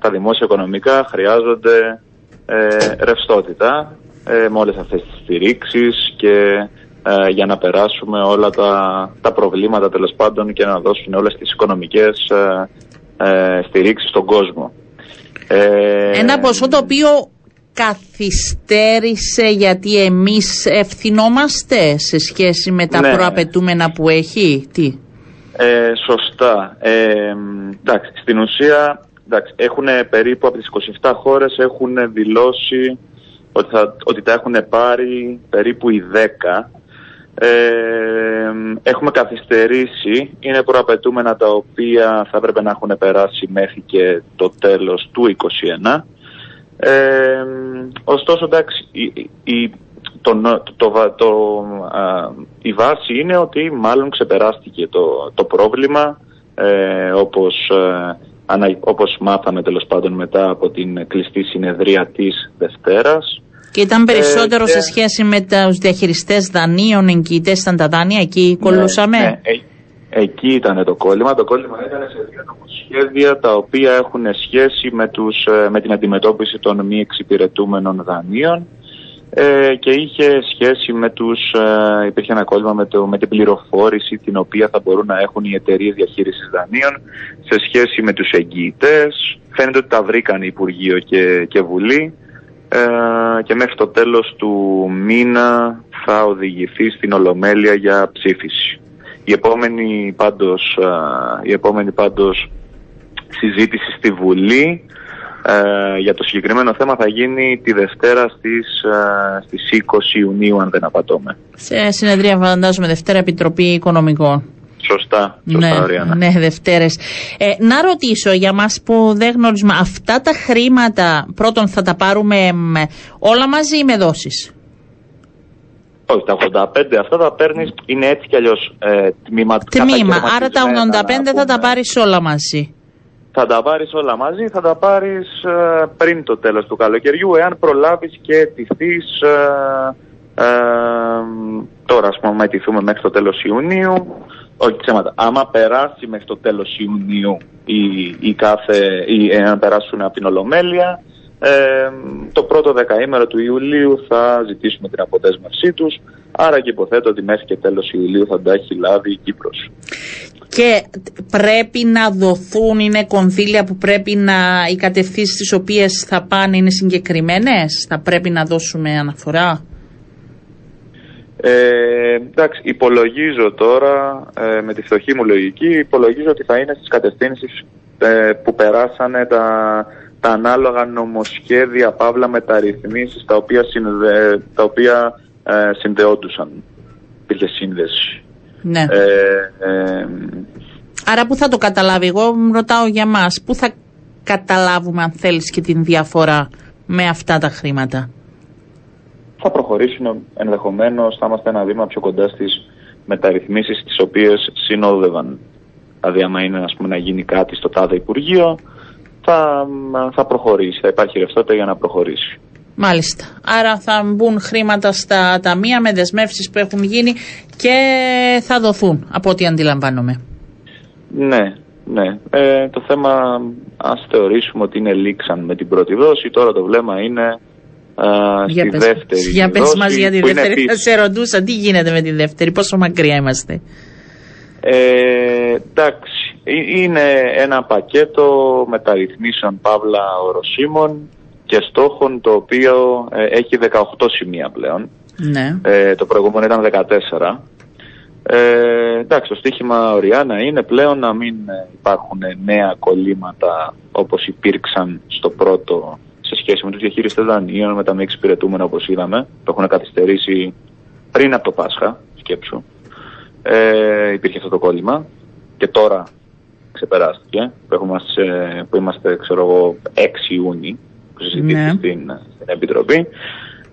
τα δημόσια οικονομικά χρειάζονται ε, ρευστότητα ε, με όλες αυτές τις στηρίξεις και ε, για να περάσουμε όλα τα, τα προβλήματα τέλος πάντων και να δώσουν όλες τις οικονομικές ε, ε, στηρίξεις στον κόσμο. Ε, Ένα ποσό το οποίο καθυστέρησε γιατί εμείς ευθυνόμαστε σε σχέση με τα ναι. προαπαιτούμενα που έχει. Τι; Ε, σωστά. Ε, εντάξει, στην ουσία εντάξει, έχουν περίπου από τις 27 χώρες έχουν δηλώσει ότι, θα, ότι τα έχουν πάρει περίπου οι 10. Ε, έχουμε καθυστερήσει, είναι προαπαιτούμενα τα οποία θα έπρεπε να έχουν περάσει μέχρι και το τέλος του 2021. Ε, ωστόσο, εντάξει, η, η, το, το, το, η βάση είναι ότι μάλλον ξεπεράστηκε το, το πρόβλημα ε, όπως, ε, όπως μάθαμε τέλος πάντων μετά από την κλειστή συνεδρία της Δευτέρας. Και ήταν περισσότερο σε σχέση με τους διαχειριστές δανείων, εγγυητές ήταν τα δάνεια, εκεί ναι, κολλούσαμε; Ναι, εκεί ήταν το κόλλημα. Το κόλλημα ήταν σε δύο νομοσχέδια τα οποία έχουν σχέση με, τους, με την αντιμετώπιση των μη εξυπηρετούμενων δανείων ε, και είχε σχέση με τους, ε, υπήρχε ένα κόλλημα με, το, με την πληροφόρηση την οποία θα μπορούν να έχουν οι εταιρείες διαχείρισης δανείων σε σχέση με τους εγγυητές. Φαίνεται ότι τα βρήκαν Υπουργείο και, και Βουλή ε, και μέχρι το τέλος του μήνα θα οδηγηθεί στην Ολομέλεια για ψήφιση. Η επόμενη πάντως, ε, η επόμενη πάντως συζήτηση στη Βουλή ε, για το συγκεκριμένο θέμα θα γίνει τη Δευτέρα στις, ε, στις 20 Ιουνίου αν δεν απατώμε. Σε συνεδρία φαντάζομαι Δευτέρα Επιτροπή Οικονομικών. Σωστά, σωστά ναι, ναι, Δευτέρες. Ε, να ρωτήσω για μας που δεν γνωρίζουμε, αυτά τα χρήματα πρώτον θα τα πάρουμε όλα μαζί ή με δόσεις; Όχι, τα 85 αυτά τα παίρνεις είναι έτσι κι αλλιώς ε, τμήμα. Τμήμα, άρα τα 85 θα τα πάρεις όλα μαζί θα τα πάρεις όλα μαζί, θα τα πάρεις ε, πριν το τέλος του καλοκαιριού, εάν προλάβεις και αιτηθείς ε, ε, τώρα, ας πούμε, αιτηθούμε μέχρι το τέλος Ιουνίου, όχι ψέματα, άμα περάσει μέχρι το τέλος Ιουνίου ή, ή κάθε, ή εάν περάσουν από την Ολομέλεια, ε, το πρώτο δεκαήμερο του Ιουλίου θα ζητήσουμε την αποδέσμευσή τους, άρα και υποθέτω ότι μέχρι και τέλος Ιουλίου θα τα έχει λάβει η Κύπρος και πρέπει να δοθούν, είναι κονδύλια που πρέπει να, οι κατευθύνσεις τις οποίες θα πάνε είναι συγκεκριμένες, θα πρέπει να δώσουμε αναφορά; Ε, εντάξει, υπολογίζω τώρα ε, με τη φτωχή μου λογική, υπολογίζω ότι θα είναι στις κατευθύνσεις ε, που περάσανε τα, τα ανάλογα νομοσχέδια, παύλα μεταρρυθμίσεις τα οποία, συνδε, τα οποία ε, συνδεόντουσαν. Υπήρχε σύνδεση. Ναι. Ε, ε, Άρα πού θα το καταλάβει, εγώ ρωτάω για μας, πού θα καταλάβουμε αν θέλεις και την διαφορά με αυτά τα χρήματα; Θα προχωρήσουμε ενδεχομένως, θα είμαστε ένα βήμα πιο κοντά στις μεταρρυθμίσεις τις οποίες συνόδευαν. Δηλαδή άμα είναι ας πούμε, να γίνει κάτι στο τάδε Υπουργείο, θα, θα προχωρήσει, θα υπάρχει ρευστότητα για να προχωρήσει. Μάλιστα. Άρα θα μπουν χρήματα στα ταμεία με δεσμεύσεις που έχουν γίνει και θα δοθούν από ό,τι αντιλαμβάνομαι. Ναι, ναι. Ε, το θέμα ας θεωρήσουμε ότι είναι λήξαν με την πρώτη δόση. Τώρα το βλέμμα είναι α, για στη πες, δεύτερη Για πες μας για τη δεύτερη. Θα σε ρωτούσα τι γίνεται με τη δεύτερη, πόσο μακριά είμαστε; Ε, εντάξει, ε, είναι ένα πακέτο μεταρρυθμίσεων Παύλα Οροσίμων και στόχων το οποίο ε, έχει 18 σημεία πλέον. Ναι. Ε, το προηγούμενο ήταν 14. Ε, εντάξει, το στίχημα Οριάννα είναι πλέον να μην ε, υπάρχουν νέα κολλήματα όπως υπήρξαν στο πρώτο σε σχέση με τους διαχείριστες δανείων, με τα μη εξυπηρετούμενα όπως είδαμε, που έχουν καθυστερήσει πριν από το Πάσχα, σκέψου. Ε, υπήρχε αυτό το κόλλημα και τώρα ξεπεράστηκε, που, έχουμε, που είμαστε, ξέρω εγώ, 6 Ιούνιου που συζητήθηκε ναι. στην, στην Επιτροπή.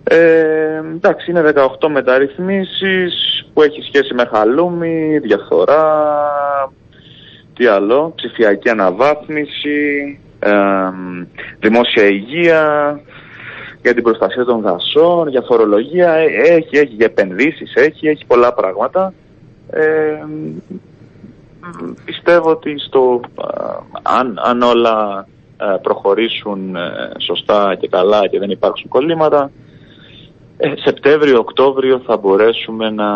Ε, εντάξει, είναι 18 μεταρρυθμίσεις που έχει σχέση με χαλούμι, διαφθορά, τι άλλο, ψηφιακή αναβάθμιση, ε, δημόσια υγεία, για την προστασία των δασών, για φορολογία, ε, έχει, έχει για επενδύσεις, έχει, έχει πολλά πράγματα. Ε, πιστεύω ότι στο, αν, αν όλα προχωρήσουν σωστά και καλά και δεν υπάρξουν κολλήματα, ε, Σεπτέμβριο-Οκτώβριο θα μπορέσουμε να,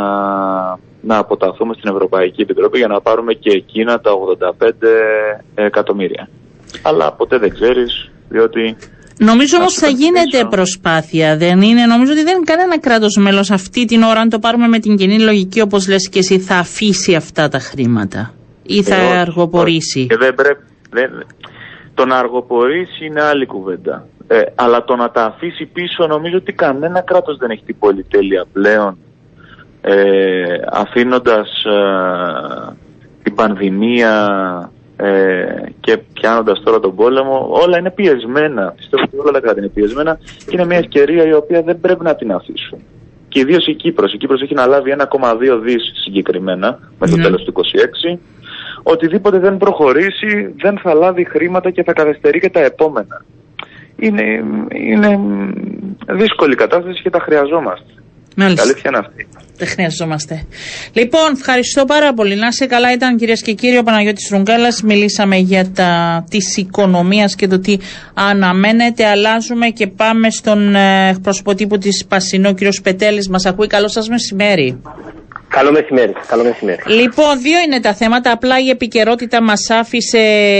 να αποταθούμε στην Ευρωπαϊκή Επιτροπή για να πάρουμε και εκείνα τα 85 εκατομμύρια. Αλλά ποτέ δεν ξέρεις, διότι... Νομίζω όμως θα γίνεται προσπάθεια, δεν είναι. Νομίζω ότι δεν είναι κανένα κράτος μέλος αυτή την ώρα, αν το πάρουμε με την κοινή λογική, όπως λες και εσύ, θα αφήσει αυτά τα χρήματα ή θα ε, αργοπορήσει. Και δεν πρέπει. Δεν, το να αργοπορήσει είναι άλλη κουβέντα. Ε, αλλά το να τα αφήσει πίσω νομίζω ότι κανένα κράτος δεν έχει την πολυτέλεια πλέον ε, αφήνοντας ε, την πανδημία ε, και πιάνοντας τώρα τον πόλεμο όλα είναι πιεσμένα πιστεύω ότι όλα τα κράτη είναι πιεσμένα και είναι μια ευκαιρία η οποία δεν πρέπει να την αφήσουν και ιδίως η Κύπρος η Κύπρος έχει να λάβει 1,2 δις συγκεκριμένα με το ναι. τέλος του 26 οτιδήποτε δεν προχωρήσει δεν θα λάβει χρήματα και θα καθυστερεί και τα επόμενα. Είναι, είναι δύσκολη κατάσταση και τα χρειαζόμαστε. Μάλιστα. αλήθεια είναι αυτή. Δεν χρειαζόμαστε. Λοιπόν, ευχαριστώ πάρα πολύ. Να σε καλά ήταν κυρίες και κύριοι ο Παναγιώτης Ρουγκάλας. Μιλήσαμε για τα της οικονομίας και το τι αναμένεται. Αλλάζουμε και πάμε στον ε, εκπρόσωπο τύπου της Πασινό, κύριος Πετέλης. Μας ακούει. Καλό σας μεσημέρι. Καλό μεσημέρι. Καλό μεσημέρι. Λοιπόν, δύο είναι τα θέματα. Απλά η επικαιρότητα μας άφησε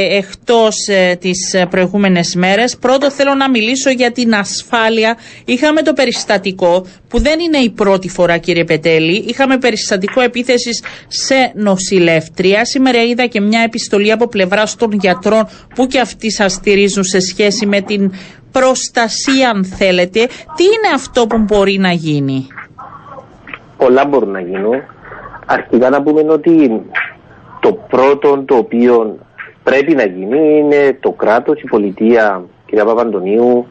εκτός ε, τις προηγούμενες μέρες. Πρώτο, θέλω να μιλήσω για την ασφάλεια. Είχαμε το περιστατικό που δεν είναι η πρώτη φορά, κύριε Πετέλη. Είχαμε περιστατικό επίθεσης σε νοσηλεύτρια. Σήμερα είδα και μια επιστολή από πλευρά των γιατρών που και αυτοί σας στηρίζουν σε σχέση με την προστασία, αν θέλετε. Τι είναι αυτό που μπορεί να γίνει; Πολλά μπορούν να γίνουν. Αρχικά να πούμε ότι το πρώτο το οποίο πρέπει να γίνει είναι το κράτος, η πολιτεία, κυρία Παπαντονίου,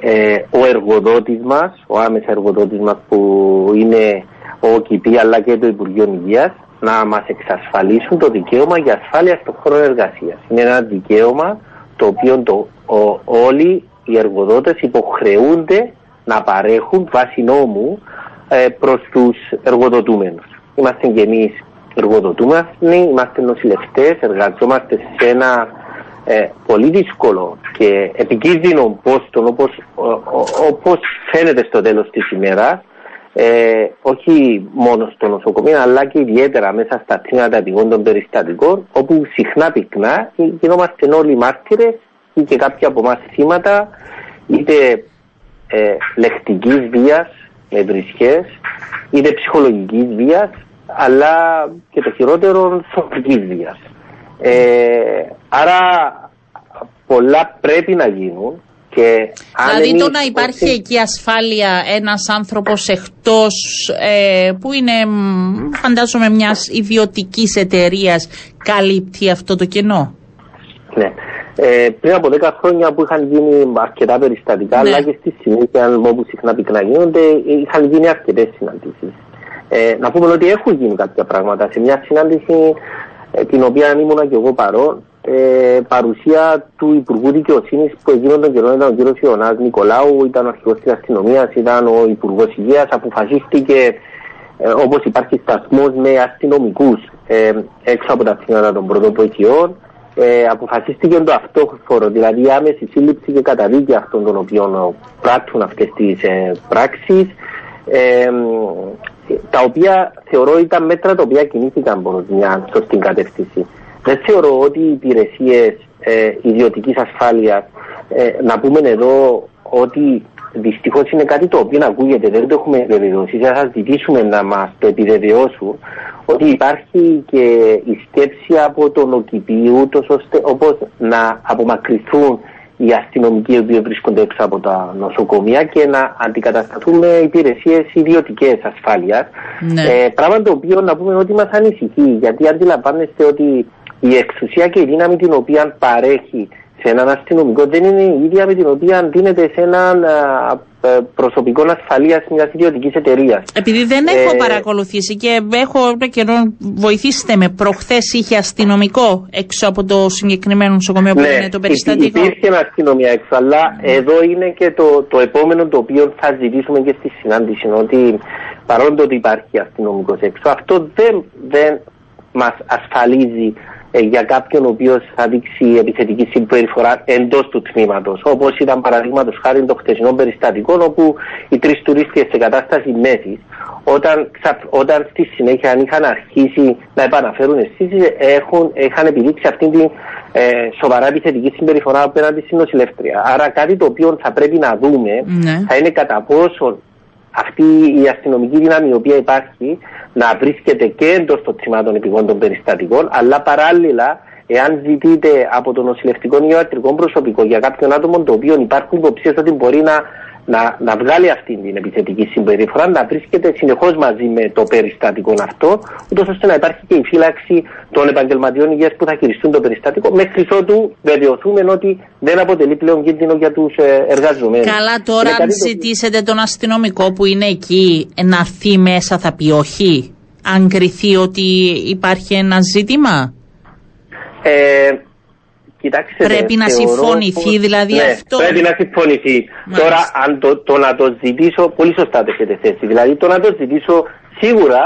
ε, ο εργοδότης μας, ο άμεσα εργοδότης μας που είναι ο ΚΙΠΗ αλλά και το Υπουργείο Υγείας να μας εξασφαλίσουν το δικαίωμα για ασφάλεια στον χρόνο εργασίας. Είναι ένα δικαίωμα το οποίο το, όλοι οι εργοδότες υποχρεούνται να παρέχουν βάσει νόμου ε, προς τους εργοδοτούμενους. Είμαστε και εμείς εργοδοτούμενοι, είμαστε νοσηλευτές, εργαζόμαστε σε ένα ε, πολύ δύσκολο και επικίνδυνο πόστο όπως, όπως φαίνεται στο τέλος της ημέρας ε, όχι μόνο στο νοσοκομείο αλλά και ιδιαίτερα μέσα στα τμήματα των περιστατικών όπου συχνά πυκνά γινόμαστε όλοι μάρτυρες ή και κάποια από εμάς θύματα είτε ε, λεκτικής βίας με βρισχές, είτε ψυχολογικής βίας, αλλά και το χειρότερο σωματικής βίας. Ε, άρα πολλά πρέπει να γίνουν και δηλαδή το να υπάρχει εκεί ασφάλεια ένας άνθρωπος εκτός ε, που είναι φαντάζομαι μιας ιδιωτικής εταιρείας καλύπτει αυτό το κενό; Ναι. Ε, πριν από 10 χρόνια που είχαν γίνει αρκετά περιστατικά, ναι. αλλά και στη συνέχεια, όπου συχνά πυκνά γίνονται, είχαν γίνει αρκετές συναντήσεις. Ε, να πούμε ότι έχουν γίνει κάποια πράγματα. Σε μια συνάντηση, ε, την οποία ήμουν και εγώ παρόν, ε, παρουσία του Υπουργού Δικαιοσύνης που εκείνον τον καιρό ήταν ο κ. Ιωνάς Νικολάου, ήταν ο αρχηγός της αστυνομίας, ήταν ο Υπουργός Υγείας, αποφασίστηκε ε, όπως υπάρχει σταθμός με αστυνομικούς ε, έξω από τα σύνορα των πρώτων βοηθειών ε, αποφασίστηκε το αυτόφορο, δηλαδή η άμεση σύλληψη και καταδίκη αυτών των οποίων πράττουν αυτές τις ε, πράξεις ε, τα οποία θεωρώ ήταν μέτρα τα οποία κινήθηκαν προς μια σωστή κατεύθυνση. Δεν θεωρώ ότι οι υπηρεσίες ε, ιδιωτικής ασφάλειας, ε, να πούμε εδώ ότι δυστυχώς είναι κάτι το οποίο ακούγεται, δεν το έχουμε επιβεβαιώσει. Θα σας ζητήσουμε να μας το επιβεβαιώσουν ότι υπάρχει και η σκέψη από τον ΟΚΙΠΗ, ούτως ώστε όπως να απομακρυνθούν οι αστυνομικοί οι οποίοι βρίσκονται έξω από τα νοσοκομεία και να αντικατασταθούν με υπηρεσίες ιδιωτικές ασφάλειας. Ναι. Ε, πράγμα το οποίο να πούμε ότι μας ανησυχεί, γιατί αντιλαμβάνεστε ότι η εξουσία και η δύναμη την οποία παρέχει σε έναν αστυνομικό δεν είναι η ίδια με την οποία δίνεται σε έναν ε, προσωπικό ασφαλείας μιας ιδιωτικής εταιρείας. Επειδή δεν έχω ε, παρακολουθήσει και έχω καιρό, βοηθήστε με. Προχθές είχε αστυνομικό έξω από το συγκεκριμένο νοσοκομείο που ναι, είναι το περιστατικό. Υπήρχε ένα αστυνομία έξω, αλλά εδώ είναι και το, το επόμενο το οποίο θα ζητήσουμε και στη συνάντηση. Ότι παρόλο ότι υπάρχει αστυνομικός έξω, αυτό δεν, δεν μας ασφαλίζει ε, για κάποιον ο οποίος θα δείξει επιθετική συμπεριφορά εντός του τμήματος. Όπως ήταν παραδείγματος χάρη το χτεσινό περιστατικό, όπου οι τρεις τουρίστε σε κατάσταση μέση, όταν, όταν στη συνέχεια αν είχαν αρχίσει να επαναφέρουν αισθήσει, είχαν επιδείξει αυτήν την ε, σοβαρά επιθετική συμπεριφορά απέναντι στην νοσηλεύτρια. Άρα κάτι το οποίο θα πρέπει να δούμε ναι. θα είναι κατά πόσο αυτή η αστυνομική δύναμη η οποία υπάρχει να βρίσκεται και εντός των θυμάτων επιγόντων περιστατικών, αλλά παράλληλα, εάν ζητείτε από το νοσηλευτικό ή ιατρικό προσωπικό για κάποιον άτομο το οποίο υπάρχουν υποψίες ότι μπορεί να, να, να βγάλει αυτή την επιθετική συμπεριφορά, να βρίσκεται συνεχώς μαζί με το περιστατικό αυτό, ούτως ώστε να υπάρχει και η φύλαξη των επαγγελματιών υγείας που θα χειριστούν το περιστατικό, μέχρι ότου βεβαιωθούμε ότι δεν αποτελεί πλέον κίνδυνο για τους ε, εργαζομένους. Καλά, τώρα αν ζητήσετε τον αστυνομικό που είναι εκεί να μέσα, θα πει όχι; Αν κριθεί ότι υπάρχει ένα ζήτημα; Ε, κοιτάξτε, Πρέπει να θεωρώ συμφωνηθεί πως- δηλαδή ναι, αυτό. Πρέπει να συμφωνηθεί. Μάλιστα. Τώρα, αν το, το να το ζητήσω, πολύ σωστά το έχετε θέσει. Δηλαδή, το να το ζητήσω σίγουρα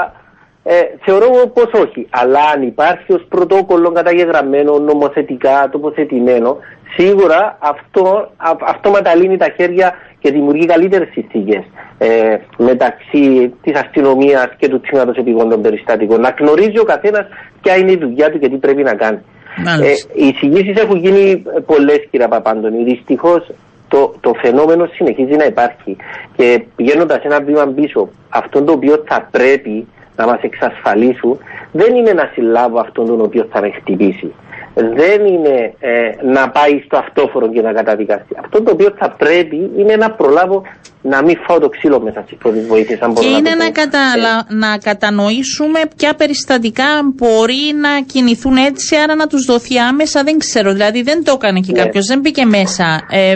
ε, θεωρώ πως όχι. Αλλά αν υπάρχει ως πρωτόκολλο καταγεγραμμένο, νομοθετικά τοποθετημένο, σίγουρα αυτό α, αυτόματα λύνει τα χέρια και δημιουργεί καλύτερες συνθήκες ε, μεταξύ της αστυνομίας και του τμήματος επιγόντων περιστατικών. Να γνωρίζει ο καθένας ποια είναι η δουλειά του και τι πρέπει να κάνει. Μάλιστα. Ε, οι εισηγήσει έχουν γίνει πολλές, κύριε Παπάντονη. Δυστυχώς το, το φαινόμενο συνεχίζει να υπάρχει. Και πηγαίνοντας ένα βήμα πίσω, αυτό το οποίο θα πρέπει να μας εξασφαλίσουν δεν είναι να συλλάβω αυτόν τον οποίο θα με χτυπήσει. Δεν είναι ε, να πάει στο αυτόφορο και να καταδικαστεί. Αυτό το οποίο θα πρέπει είναι να προλάβω να μην φάω το ξύλο μέσα στις πρώτες βοήθειες. Και είναι να, καταλα... να κατανοήσουμε ποια περιστατικά μπορεί να κινηθούν έτσι, άρα να τους δοθεί άμεσα, δεν ξέρω. Δηλαδή δεν το έκανε και Ναι. κάποιος, δεν μπήκε μέσα ε,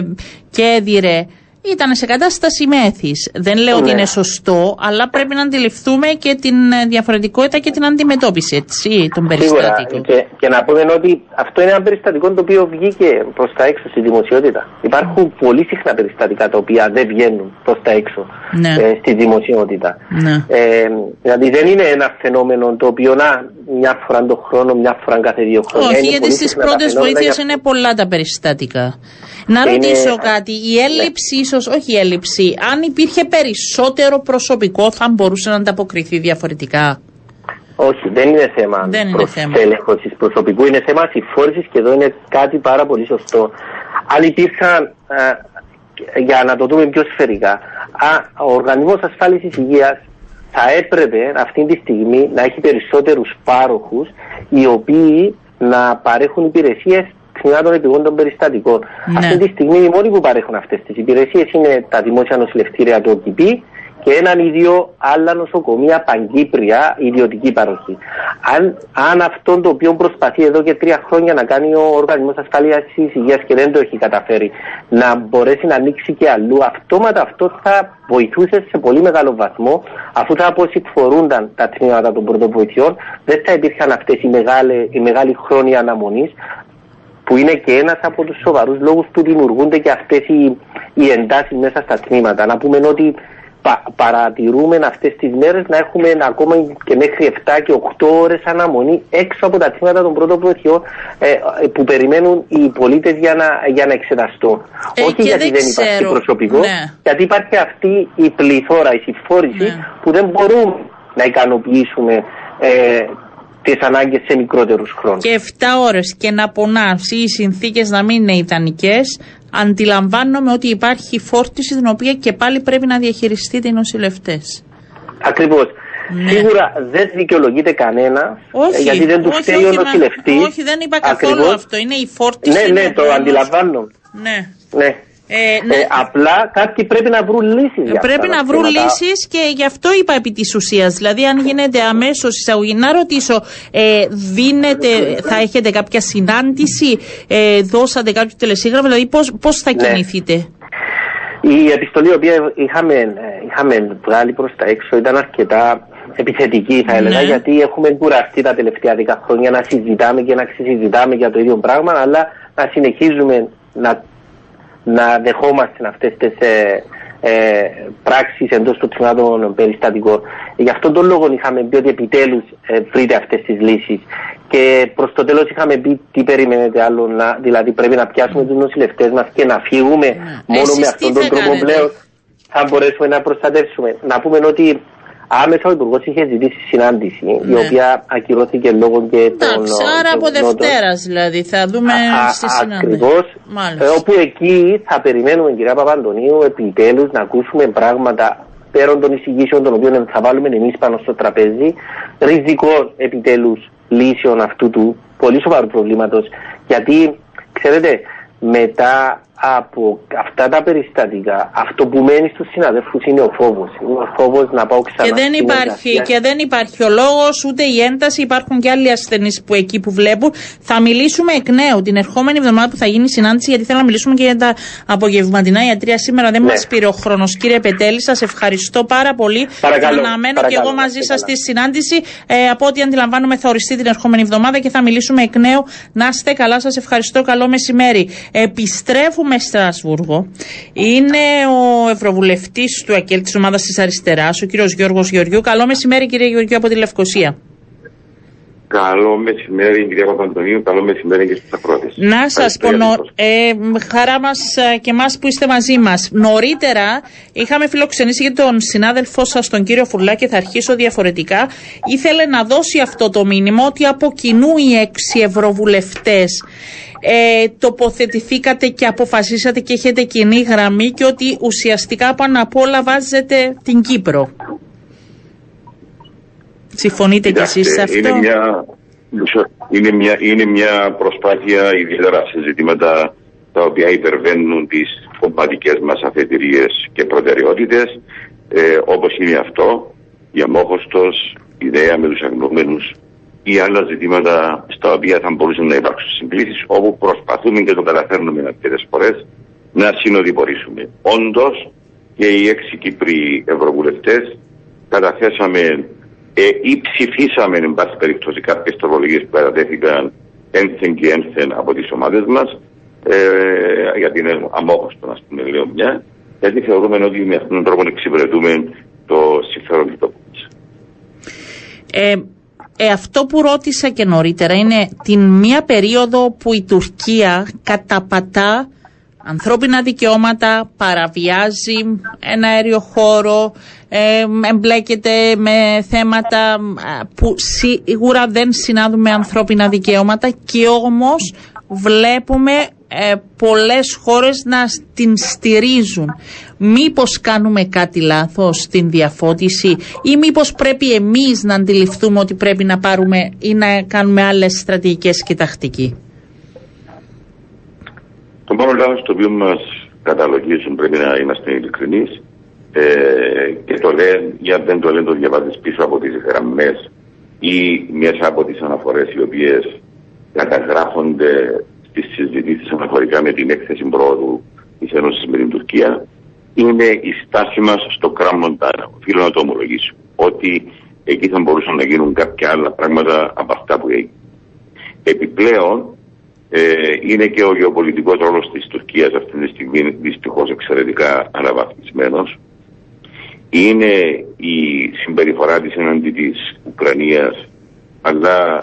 και έδιρε. Ήταν σε κατάσταση μέθης. Δεν λέω ότι Ναι. είναι σωστό, αλλά πρέπει να αντιληφθούμε και την ε, διαφορετικότητα και την αντιμετώπιση έτσι, των Σίγουρα. περιστατικών. Και, και να πούμε ότι αυτό είναι ένα περιστατικό το οποίο βγήκε προς τα έξω στη δημοσιότητα. Υπάρχουν πολύ συχνά περιστατικά τα οποία δεν βγαίνουν προς τα έξω Ναι. ε, στη δημοσιότητα. Ναι. Ε, δηλαδή δεν είναι ένα φαινόμενο το οποίο να μια φορά το χρόνο, μια φορά κάθε δύο χρόνια. Όχι, Είναι γιατί πολύ στις συχνά τα πρώτες φαινόμενα βοήθειες για- είναι πολλά τα περιστατικά. Να Είναι- ρωτήσω κάτι. Η έλλειψη, ίσως, όχι η έλλειψη, αν υπήρχε περισσότερο προσωπικό, θα μπορούσε να ανταποκριθεί διαφορετικά; Όχι, δεν είναι θέμα Δεν είναι θέμα. προσέλεγχωσης προσωπικού, είναι θέμα συμφόρησης και εδώ είναι κάτι πάρα πολύ σωστό. Αν υπήρχαν, ε, για να το δούμε πιο σφαιρικά, α, ο Οργανισμός Ασφάλισης Υγείας θα έπρεπε αυτή τη στιγμή να έχει περισσότερους πάροχους οι οποίοι να παρέχουν υπηρεσίες τμήματων επιγόντων περιστατικών. Ναι. Αυτή τη στιγμή οι μόνοι που παρέχουν αυτές τις υπηρεσίες είναι τα δημόσια νοσηλευτήρια του ΟΚΙΠΗ και έναν ή δύο άλλα νοσοκομεία παγκύπρια ιδιωτική παροχή. Αν, αν αυτό το οποίο προσπαθεί εδώ και τρία χρόνια να κάνει ο Οργανισμός Ασφαλείας της Υγείας και δεν το έχει καταφέρει να μπορέσει να ανοίξει και αλλού, αυτόματα αυτό θα βοηθούσε σε πολύ μεγάλο βαθμό αφού θα αποσυφορούνταν τα τμήματα των πρωτοβοηθειών, δεν θα υπήρχαν αυτές οι, μεγάλε, οι μεγάλοι χρόνοι αναμονής που είναι και ένας από τους σοβαρούς λόγους που δημιουργούνται και αυτές οι, οι εντάσεις μέσα στα τμήματα. Να πούμε ότι πα, παρατηρούμε αυτές τις μέρες να έχουμε ακόμα και μέχρι 7 και 8 ώρες αναμονή έξω από τα τμήματα των πρώτων βοηθειών ε, ε, που περιμένουν οι πολίτες για να, για να εξεταστούν. Ε, Όχι και γιατί δεν δεν, υπάρχει ξέρω. προσωπικό, Ναι. γιατί υπάρχει αυτή η πληθώρα, η συμφόρηση Ναι. που δεν μπορούμε να ικανοποιήσουμε ε, τις ανάγκες σε μικρότερους χρόνους. Και 7 ώρες και να πονάς ή οι συνθήκες να μην είναι ιδανικές, αντιλαμβάνομαι ότι υπάρχει φόρτιση την οποία και πάλι πρέπει να διαχειριστείτε οι νοσηλευτές. Ακριβώς. Ναι. Σίγουρα δεν δικαιολογείται κανένα Όχι, γιατί δεν τους όχι, φταίει όχι, ο μα- νοσηλευτής. όχι, δεν είπα καθόλου Ακριβώς. αυτό. Είναι η φόρτιση. Ναι, είναι ναι, ο το χρόνος. αντιλαμβάνω. Ναι. Ναι. Ε, ναι. Ε, απλά κάποιοι πρέπει να βρουν λύσεις για Πρέπει αυτά να τα βρουν θέματα. λύσεις και γι' αυτό είπα επί της ουσίας. Δηλαδή, αν γίνεται αμέσως εισαγωγή, να ρωτήσω, ε, δίνετε, θα έχετε κάποια συνάντηση, ε, δώσατε κάποιο τελεσίγραφο, δηλαδή πώς θα Ναι. κινηθείτε; Η επιστολή η οποία είχαμε, ε, είχαμε βγάλει προς τα έξω ήταν αρκετά επιθετική θα έλεγα Ναι. γιατί έχουμε κουραστεί τα τελευταία δέκα χρόνια να συζητάμε και να ξεσυζητάμε για το ίδιο πράγμα αλλά να συνεχίζουμε να, να δεχόμαστε αυτές τις ε, ε, πράξεις εντός των τμήματων περιστατικών. Γι' αυτόν τον λόγο είχαμε πει ότι επιτέλους ε, βρείτε αυτές τις λύσεις και προς το τέλος είχαμε πει τι περιμένετε άλλο, να, δηλαδή πρέπει να πιάσουμε τους νοσηλευτές μας και να φύγουμε μόνο Εσείς με τι αυτόν τον θα τρόπο κάνετε; πλέον θα μπορέσουμε να προστατεύσουμε. Να πούμε ότι άμεσα ο Υπουργός είχε ζητήσει συνάντηση, η Ναι. οποία ακυρώθηκε λόγω και των. Εντάξει, άρα από Δευτέρας δηλαδή θα δούμε στη συνάντηση. Ακριβώς. Μάλιστα. όπου εκεί θα περιμένουμε, κυρία Παπαντονίου, επιτέλους να ακούσουμε πράγματα πέραν των εισηγήσεων των οποίων θα βάλουμε εμείς πάνω στο τραπέζι, ριζικών επιτέλους λύσεων αυτού του πολύ σοβαρού προβλήματος. Γιατί, ξέρετε, μετά από αυτά τα περιστατικά, αυτό που μένει στους συναδέλφους είναι ο φόβος. Είναι ο φόβος να πάω ξανά και δεν στην υπάρχει, εργασία. και δεν υπάρχει ο λόγος ούτε η ένταση. Υπάρχουν και άλλοι ασθενείς που εκεί που βλέπουν. Θα μιλήσουμε εκ νέου την ερχόμενη εβδομάδα που θα γίνει η συνάντηση, γιατί θέλω να μιλήσουμε και για τα απογευματινά ιατρία. Σήμερα δεν Ναι. μας πήρε ο χρόνος. Κύριε Πετέλη, σας ευχαριστώ πάρα πολύ. Παρακαλώ, θα αναμένω και παρακαλώ, εγώ να μαζί είστε σας καλά. στη συνάντηση. Ε, από ό,τι αντιλαμβάνομαι, θα οριστεί την ερχόμενη εβδομάδα και θα μιλήσουμε εκ νέου. Να είστε καλά, σας ευχαριστώ. Καλό μεσημέρι. Επιστρέφουμε Στράσβουργο. Είναι ο Ευρωβουλευτής του ΑΚΕΛ της ομάδας της Αριστεράς, ο κύριος Γιώργος Γεωργιού. Καλό μεσημέρι, κύριε Γεωργιού, από τη Λευκοσία. Καλό μεσημέρι, κυρία Παπαντονίου. Καλό μεσημέρι και στους ακροατές. Να σας πω, νο- ε, χαρά μας και εμάς που είστε μαζί μας. Νωρίτερα είχαμε φιλοξενήσει και τον συνάδελφό σας, τον κύριο Φουρλάκη, θα αρχίσω διαφορετικά. Ήθελε να δώσει αυτό το μήνυμα ότι από κοινού οι έξι ευρωβουλευτές ε, τοποθετηθήκατε και αποφασίσατε και έχετε κοινή γραμμή και ότι ουσιαστικά πάνω απ' όλα βάζετε την Κύπρο. Συμφωνείτε κι εσείς σε αυτό; Είναι μια, είναι, μια, είναι μια προσπάθεια ιδιαίτερα σε ζητήματα τα οποία υπερβαίνουν τις κομματικές μας αφετηρίες και προτεραιότητες ε, όπως είναι αυτό, η αμόχωστος, η ιδέα με τους αγνωμένους ή άλλα ζητήματα στα οποία θα μπορούσαν να υπάρξουν συγκλήσεις όπου προσπαθούμε και το καταφέρνουμε αρκετές φορές να συνοδοιπορήσουμε. Όντως και οι έξι Κύπροι ευρωβουλευτές καταθέσαμε ε, ή ψηφίσαμε εν πάση περιπτώσει κάποιες τροπολογίες που κατατέθηκαν ένθεν και ένθεν από τις ομάδες μας ε, για την αμόχωστο να πούμε λέω μια γιατί θεωρούμε ότι με αυτόν τον τρόπο εξυπηρετούμε το συμφέρον του τόπου μας. Ε, ε, αυτό που ρώτησα και νωρίτερα είναι την μία περίοδο που η Τουρκία καταπατά ανθρώπινα δικαιώματα, παραβιάζει ένα αέριο χώρο, ε, εμπλέκεται με θέματα α, που σίγουρα δεν συνάδουν με ανθρώπινα δικαιώματα και όμως βλέπουμε ε, πολλές χώρες να την στηρίζουν. Μήπως κάνουμε κάτι λάθος στην διαφώτιση ή μήπως πρέπει εμείς να αντιληφθούμε ότι πρέπει να πάρουμε ή να κάνουμε άλλες στρατηγικές και τακτική; Το μόνο λάθος το οποίο μας καταλογίζουν πρέπει να είμαστε ειλικρινείς ε, και το λένε, για δεν το λένε το διαβάζεις πίσω από τις γραμμές ή μέσα από τις αναφορές οι οποίες καταγράφονται στις συζητήσεις αναφορικά με την έκθεση πρόοδου της Ένωσης με την Τουρκία είναι η στάση μας στο Κραμ Μοντάνα. Οφείλω να το ομολογήσω. Ότι εκεί θα μπορούσαν να γίνουν κάποια άλλα πράγματα από αυτά που έγιναν. Επιπλέον, ε, είναι και ο γεωπολιτικός ρόλος της Τουρκίας αυτή τη στιγμή δυστυχώς εξαιρετικά αναβαθμισμένος. Είναι η συμπεριφορά της εναντί της Ουκρανίας αλλά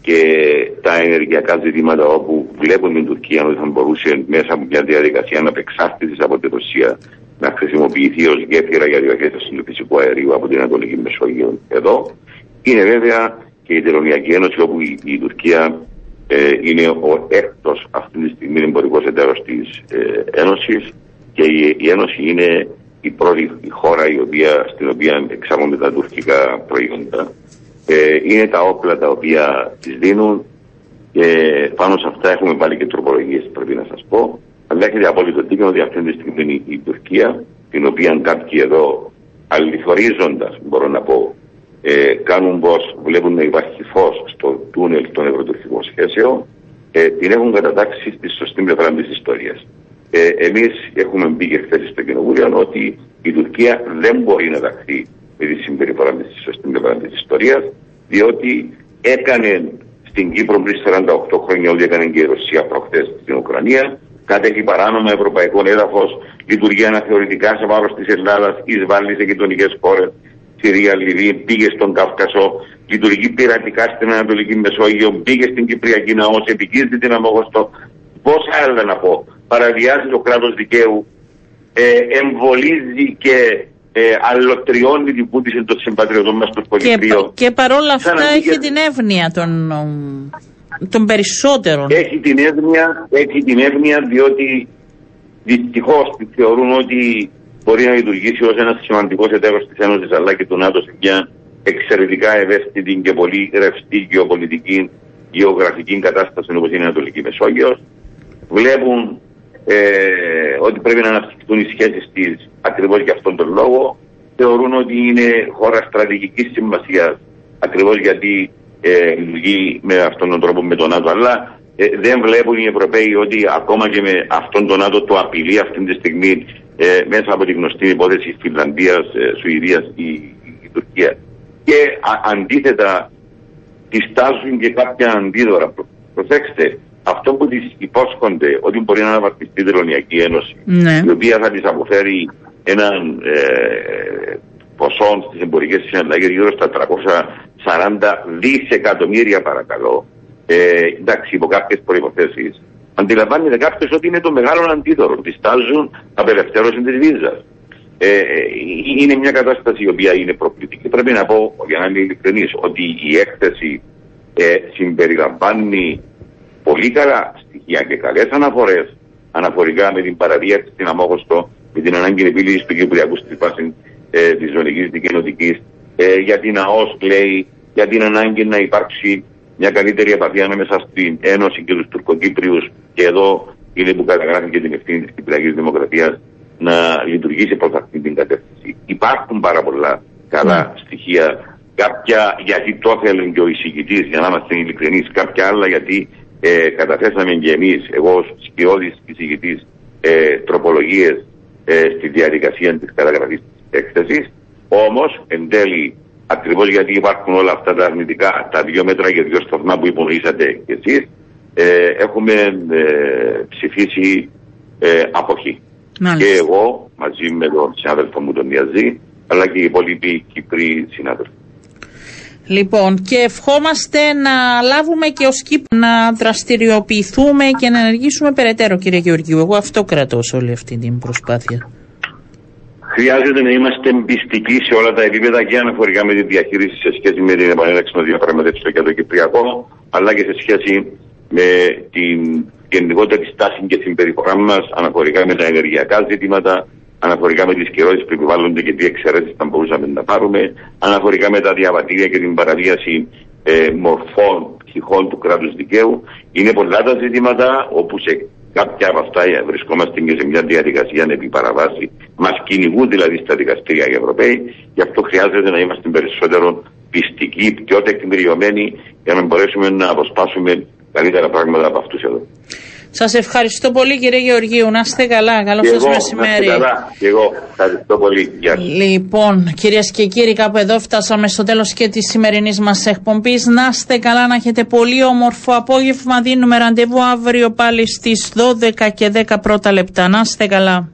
και τα ενεργειακά ζητήματα όπου βλέπουμε την Τουρκία ότι θα μπορούσε μέσα από μια διαδικασία αναπεξάρτησης από τη Ρωσία να χρησιμοποιηθεί ως γέφυρα για διοχέτευση του φυσικού αερίου από την Ανατολική Μεσόγειο εδώ. Είναι βέβαια και η Τελωνιακή Ένωση όπου η, η Τουρκία ε, είναι ο έκτος αυτή τη στιγμή εμπορικός εταίρος της ε, Ένωσης και η, η Ένωση είναι η πρώτη η χώρα η οποία, στην οποία εξάγονται τα τουρκικά προϊόντα. Ε, είναι τα όπλα τα οποία τις δίνουν και πάνω σε αυτά έχουμε πάλι και τροπολογίες πρέπει να σας πω. Αλλά έχετε απόλυτο δίκιο ότι αυτή τη στιγμή είναι η, η Τουρκία, την οποία κάποιοι εδώ αληθορίζοντας μπορώ να πω ε, κάνουν πως βλέπουν να υπάρχει φως στο τούνελ των ευρωτουρκικών σχέσεων ε, την έχουν κατατάξει στη σωστή πλευρά της ιστορίας. Ε, εμείς έχουμε μπει και χθες στο Κοινοβούλιο ότι η Τουρκία δεν μπορεί να ταχθεί με τη συμπεριφορά της στη σωστή πλευρά της ιστορίας διότι έκανε στην Κύπρο πριν 48 χρόνια ό,τι έκανε και η Ρωσία προχθές στην Ουκρανία κατέχει παράνομα ευρωπαϊκό έδαφος, λειτουργεί αναθεωρητικά σε βάρος της Ελλάδας, εισβάλλει σε γειτονικές χώρες, Συρία, Λιβύη, πήγε στον Καύκασο, λειτουργεί πειρατικά στην Ανατολική Μεσόγειο, πήγε στην Κυπριακή Ναό, επικίνδυνη την Αμογωστό. Πόσα άλλα να πω. Παραβιάζει το κράτος δικαίου, ε, εμβολίζει και ε, αλλοτριώνει την πούτηση των συμπατριωτών μας στο Και, Πολυπρίο. πα- και παρόλα αυτά Σαν να έχει πήγε- την εύνοια των, ομ, των περισσότερων. Έχει την εύνοια, έχει την εύνοια διότι δυστυχώς θεωρούν ότι μπορεί να λειτουργήσει ως ένας σημαντικός εταίρος της Ένωσης αλλά και του ΝΑΤΟ σε μια εξαιρετικά ευαίσθητη και πολύ ρευστή γεωπολιτική γεωγραφική κατάσταση όπως είναι η Ανατολική Μεσόγειος. Βλέπουν ε, ότι πρέπει να αναπτυχθούν οι σχέσεις της ακριβώς για αυτόν τον λόγο. Θεωρούν ότι είναι χώρα στρατηγικής σημασίας ακριβώς γιατί ε, λειτουργεί με αυτόν τον τρόπο με τον ΝΑΤΟ. Αλλά ε, δεν βλέπουν οι Ευρωπαίοι ότι ακόμα και με αυτόν τον ΝΑΤΟ το απειλεί αυτή τη στιγμή ε, μέσα από τη γνωστή υπόθεση Φινλανδίας, ε, Σουηδίας η, η, Τουρκίας. Και αντίθετα τη στάζουν και κάποια αντίδωρα. Προσέξτε, αυτό που τις υπόσχονται ότι μπορεί να αναβαθμιστεί η Τελωνιακή Ένωση, Ναι. η οποία θα τις αποφέρει έναν ε, ποσό στις εμπορικές συναλλαγές γύρω στα 340 δισεκατομμύρια παρακαλώ, ε, εντάξει υπό κάποιες προϋποθέσεις, αντιλαμβάνεται κάποιος ότι είναι το μεγάλο αντίδωρο. Τη τάζουν απελευθέρωση της βίζας. Ε, ε, είναι μια κατάσταση η οποία είναι προκλητική. Πρέπει να πω, για να είμαι ειλικρινής, ότι η έκθεση ε, συμπεριλαμβάνει πολύ καλά στοιχεία και καλές αναφορές αναφορικά με την παραδίαση στην Αμόχωστο, με την ανάγκη επίλυσης του Κυπριακού στη βάση ε, της ζωνικής δικαιωτική, ε, για την ΑΟΣ λέει, για την ανάγκη να υπάρξει μια καλύτερη επαφή ανάμεσα στην Ένωση και τους Τουρκοκύπριους και εδώ είναι που καταγράφει και την ευθύνη της Κυπριακής Δημοκρατίας να λειτουργήσει προς αυτή την κατεύθυνση. Υπάρχουν πάρα πολλά καλά στοιχεία. Κάποια γιατί το θέλει και ο εισηγητής, για να είμαστε ειλικρινείς, κάποια άλλα γιατί ε, καταθέσαμε και εμείς, εγώ ως σκιώδης εισηγητής, ε, τροπολογίες ε, στη διαδικασία της καταγραφής της έκθεσης. Όμως, εν τέλει, ακριβώς γιατί υπάρχουν όλα αυτά τα αρνητικά, τα δύο μέτρα και δύο σταθμά που υπονοήσατε κι εσείς, ε, έχουμε ε, ψηφίσει ε, αποχή. Μάλιστα. Και εγώ μαζί με τον συνάδελφο μου τον Διαζή, αλλά και οι υπόλοιποι Κυπροί συνάδελφοι. Λοιπόν, και ευχόμαστε να λάβουμε και ως ΚΥΠ να δραστηριοποιηθούμε και να ενεργήσουμε περαιτέρω, κύριε Γεωργίου. Εγώ αυτό κρατώ σε όλη αυτή την προσπάθεια. Χρειάζεται να είμαστε πιστικοί σε όλα τα επίπεδα και αναφορικά με τη διαχείριση σε σχέση με την επανέλαξη των διαπραγματεύσεων για το Κυπριακό, αλλά και σε σχέση με την γενικότερη στάση και συμπεριφορά μας αναφορικά με τα ενεργειακά ζητήματα, αναφορικά με τις καιρότητε που επιβάλλονται και τι εξαιρέσεις θα μπορούσαμε να πάρουμε, αναφορικά με τα διαβατήρια και την παραβίαση ε, μορφών πτυχών του κράτους δικαίου. Είναι πολλά τα ζητήματα όπου σε κάποια από αυτά ε, βρισκόμαστε και σε μια διαδικασία επί παραβάση. Μας κυνηγούν δηλαδή στα δικαστήρια οι Ευρωπαίοι. Γι' αυτό χρειάζεται να είμαστε περισσότερο πιστικοί, πιο τεκμηριωμένοι για να μπορέσουμε να αποσπάσουμε καλύτερα πράγματα από αυτούς εδώ. Σας ευχαριστώ πολύ, κύριε Γεωργίου. Να είστε καλά. Καλό Και σας εγώ, να μεσημέρι. είστε καλά. Και εγώ ευχαριστώ πολύ. Γεια σας. Λοιπόν, κυρίες και κύριοι, κάπου εδώ φτάσαμε στο τέλος και της σημερινής μας εκπομπής. Να είστε καλά, να έχετε πολύ όμορφο απόγευμα. Δίνουμε ραντεβού αύριο πάλι στις 12 και 10 πρώτα λεπτά. Να είστε καλά.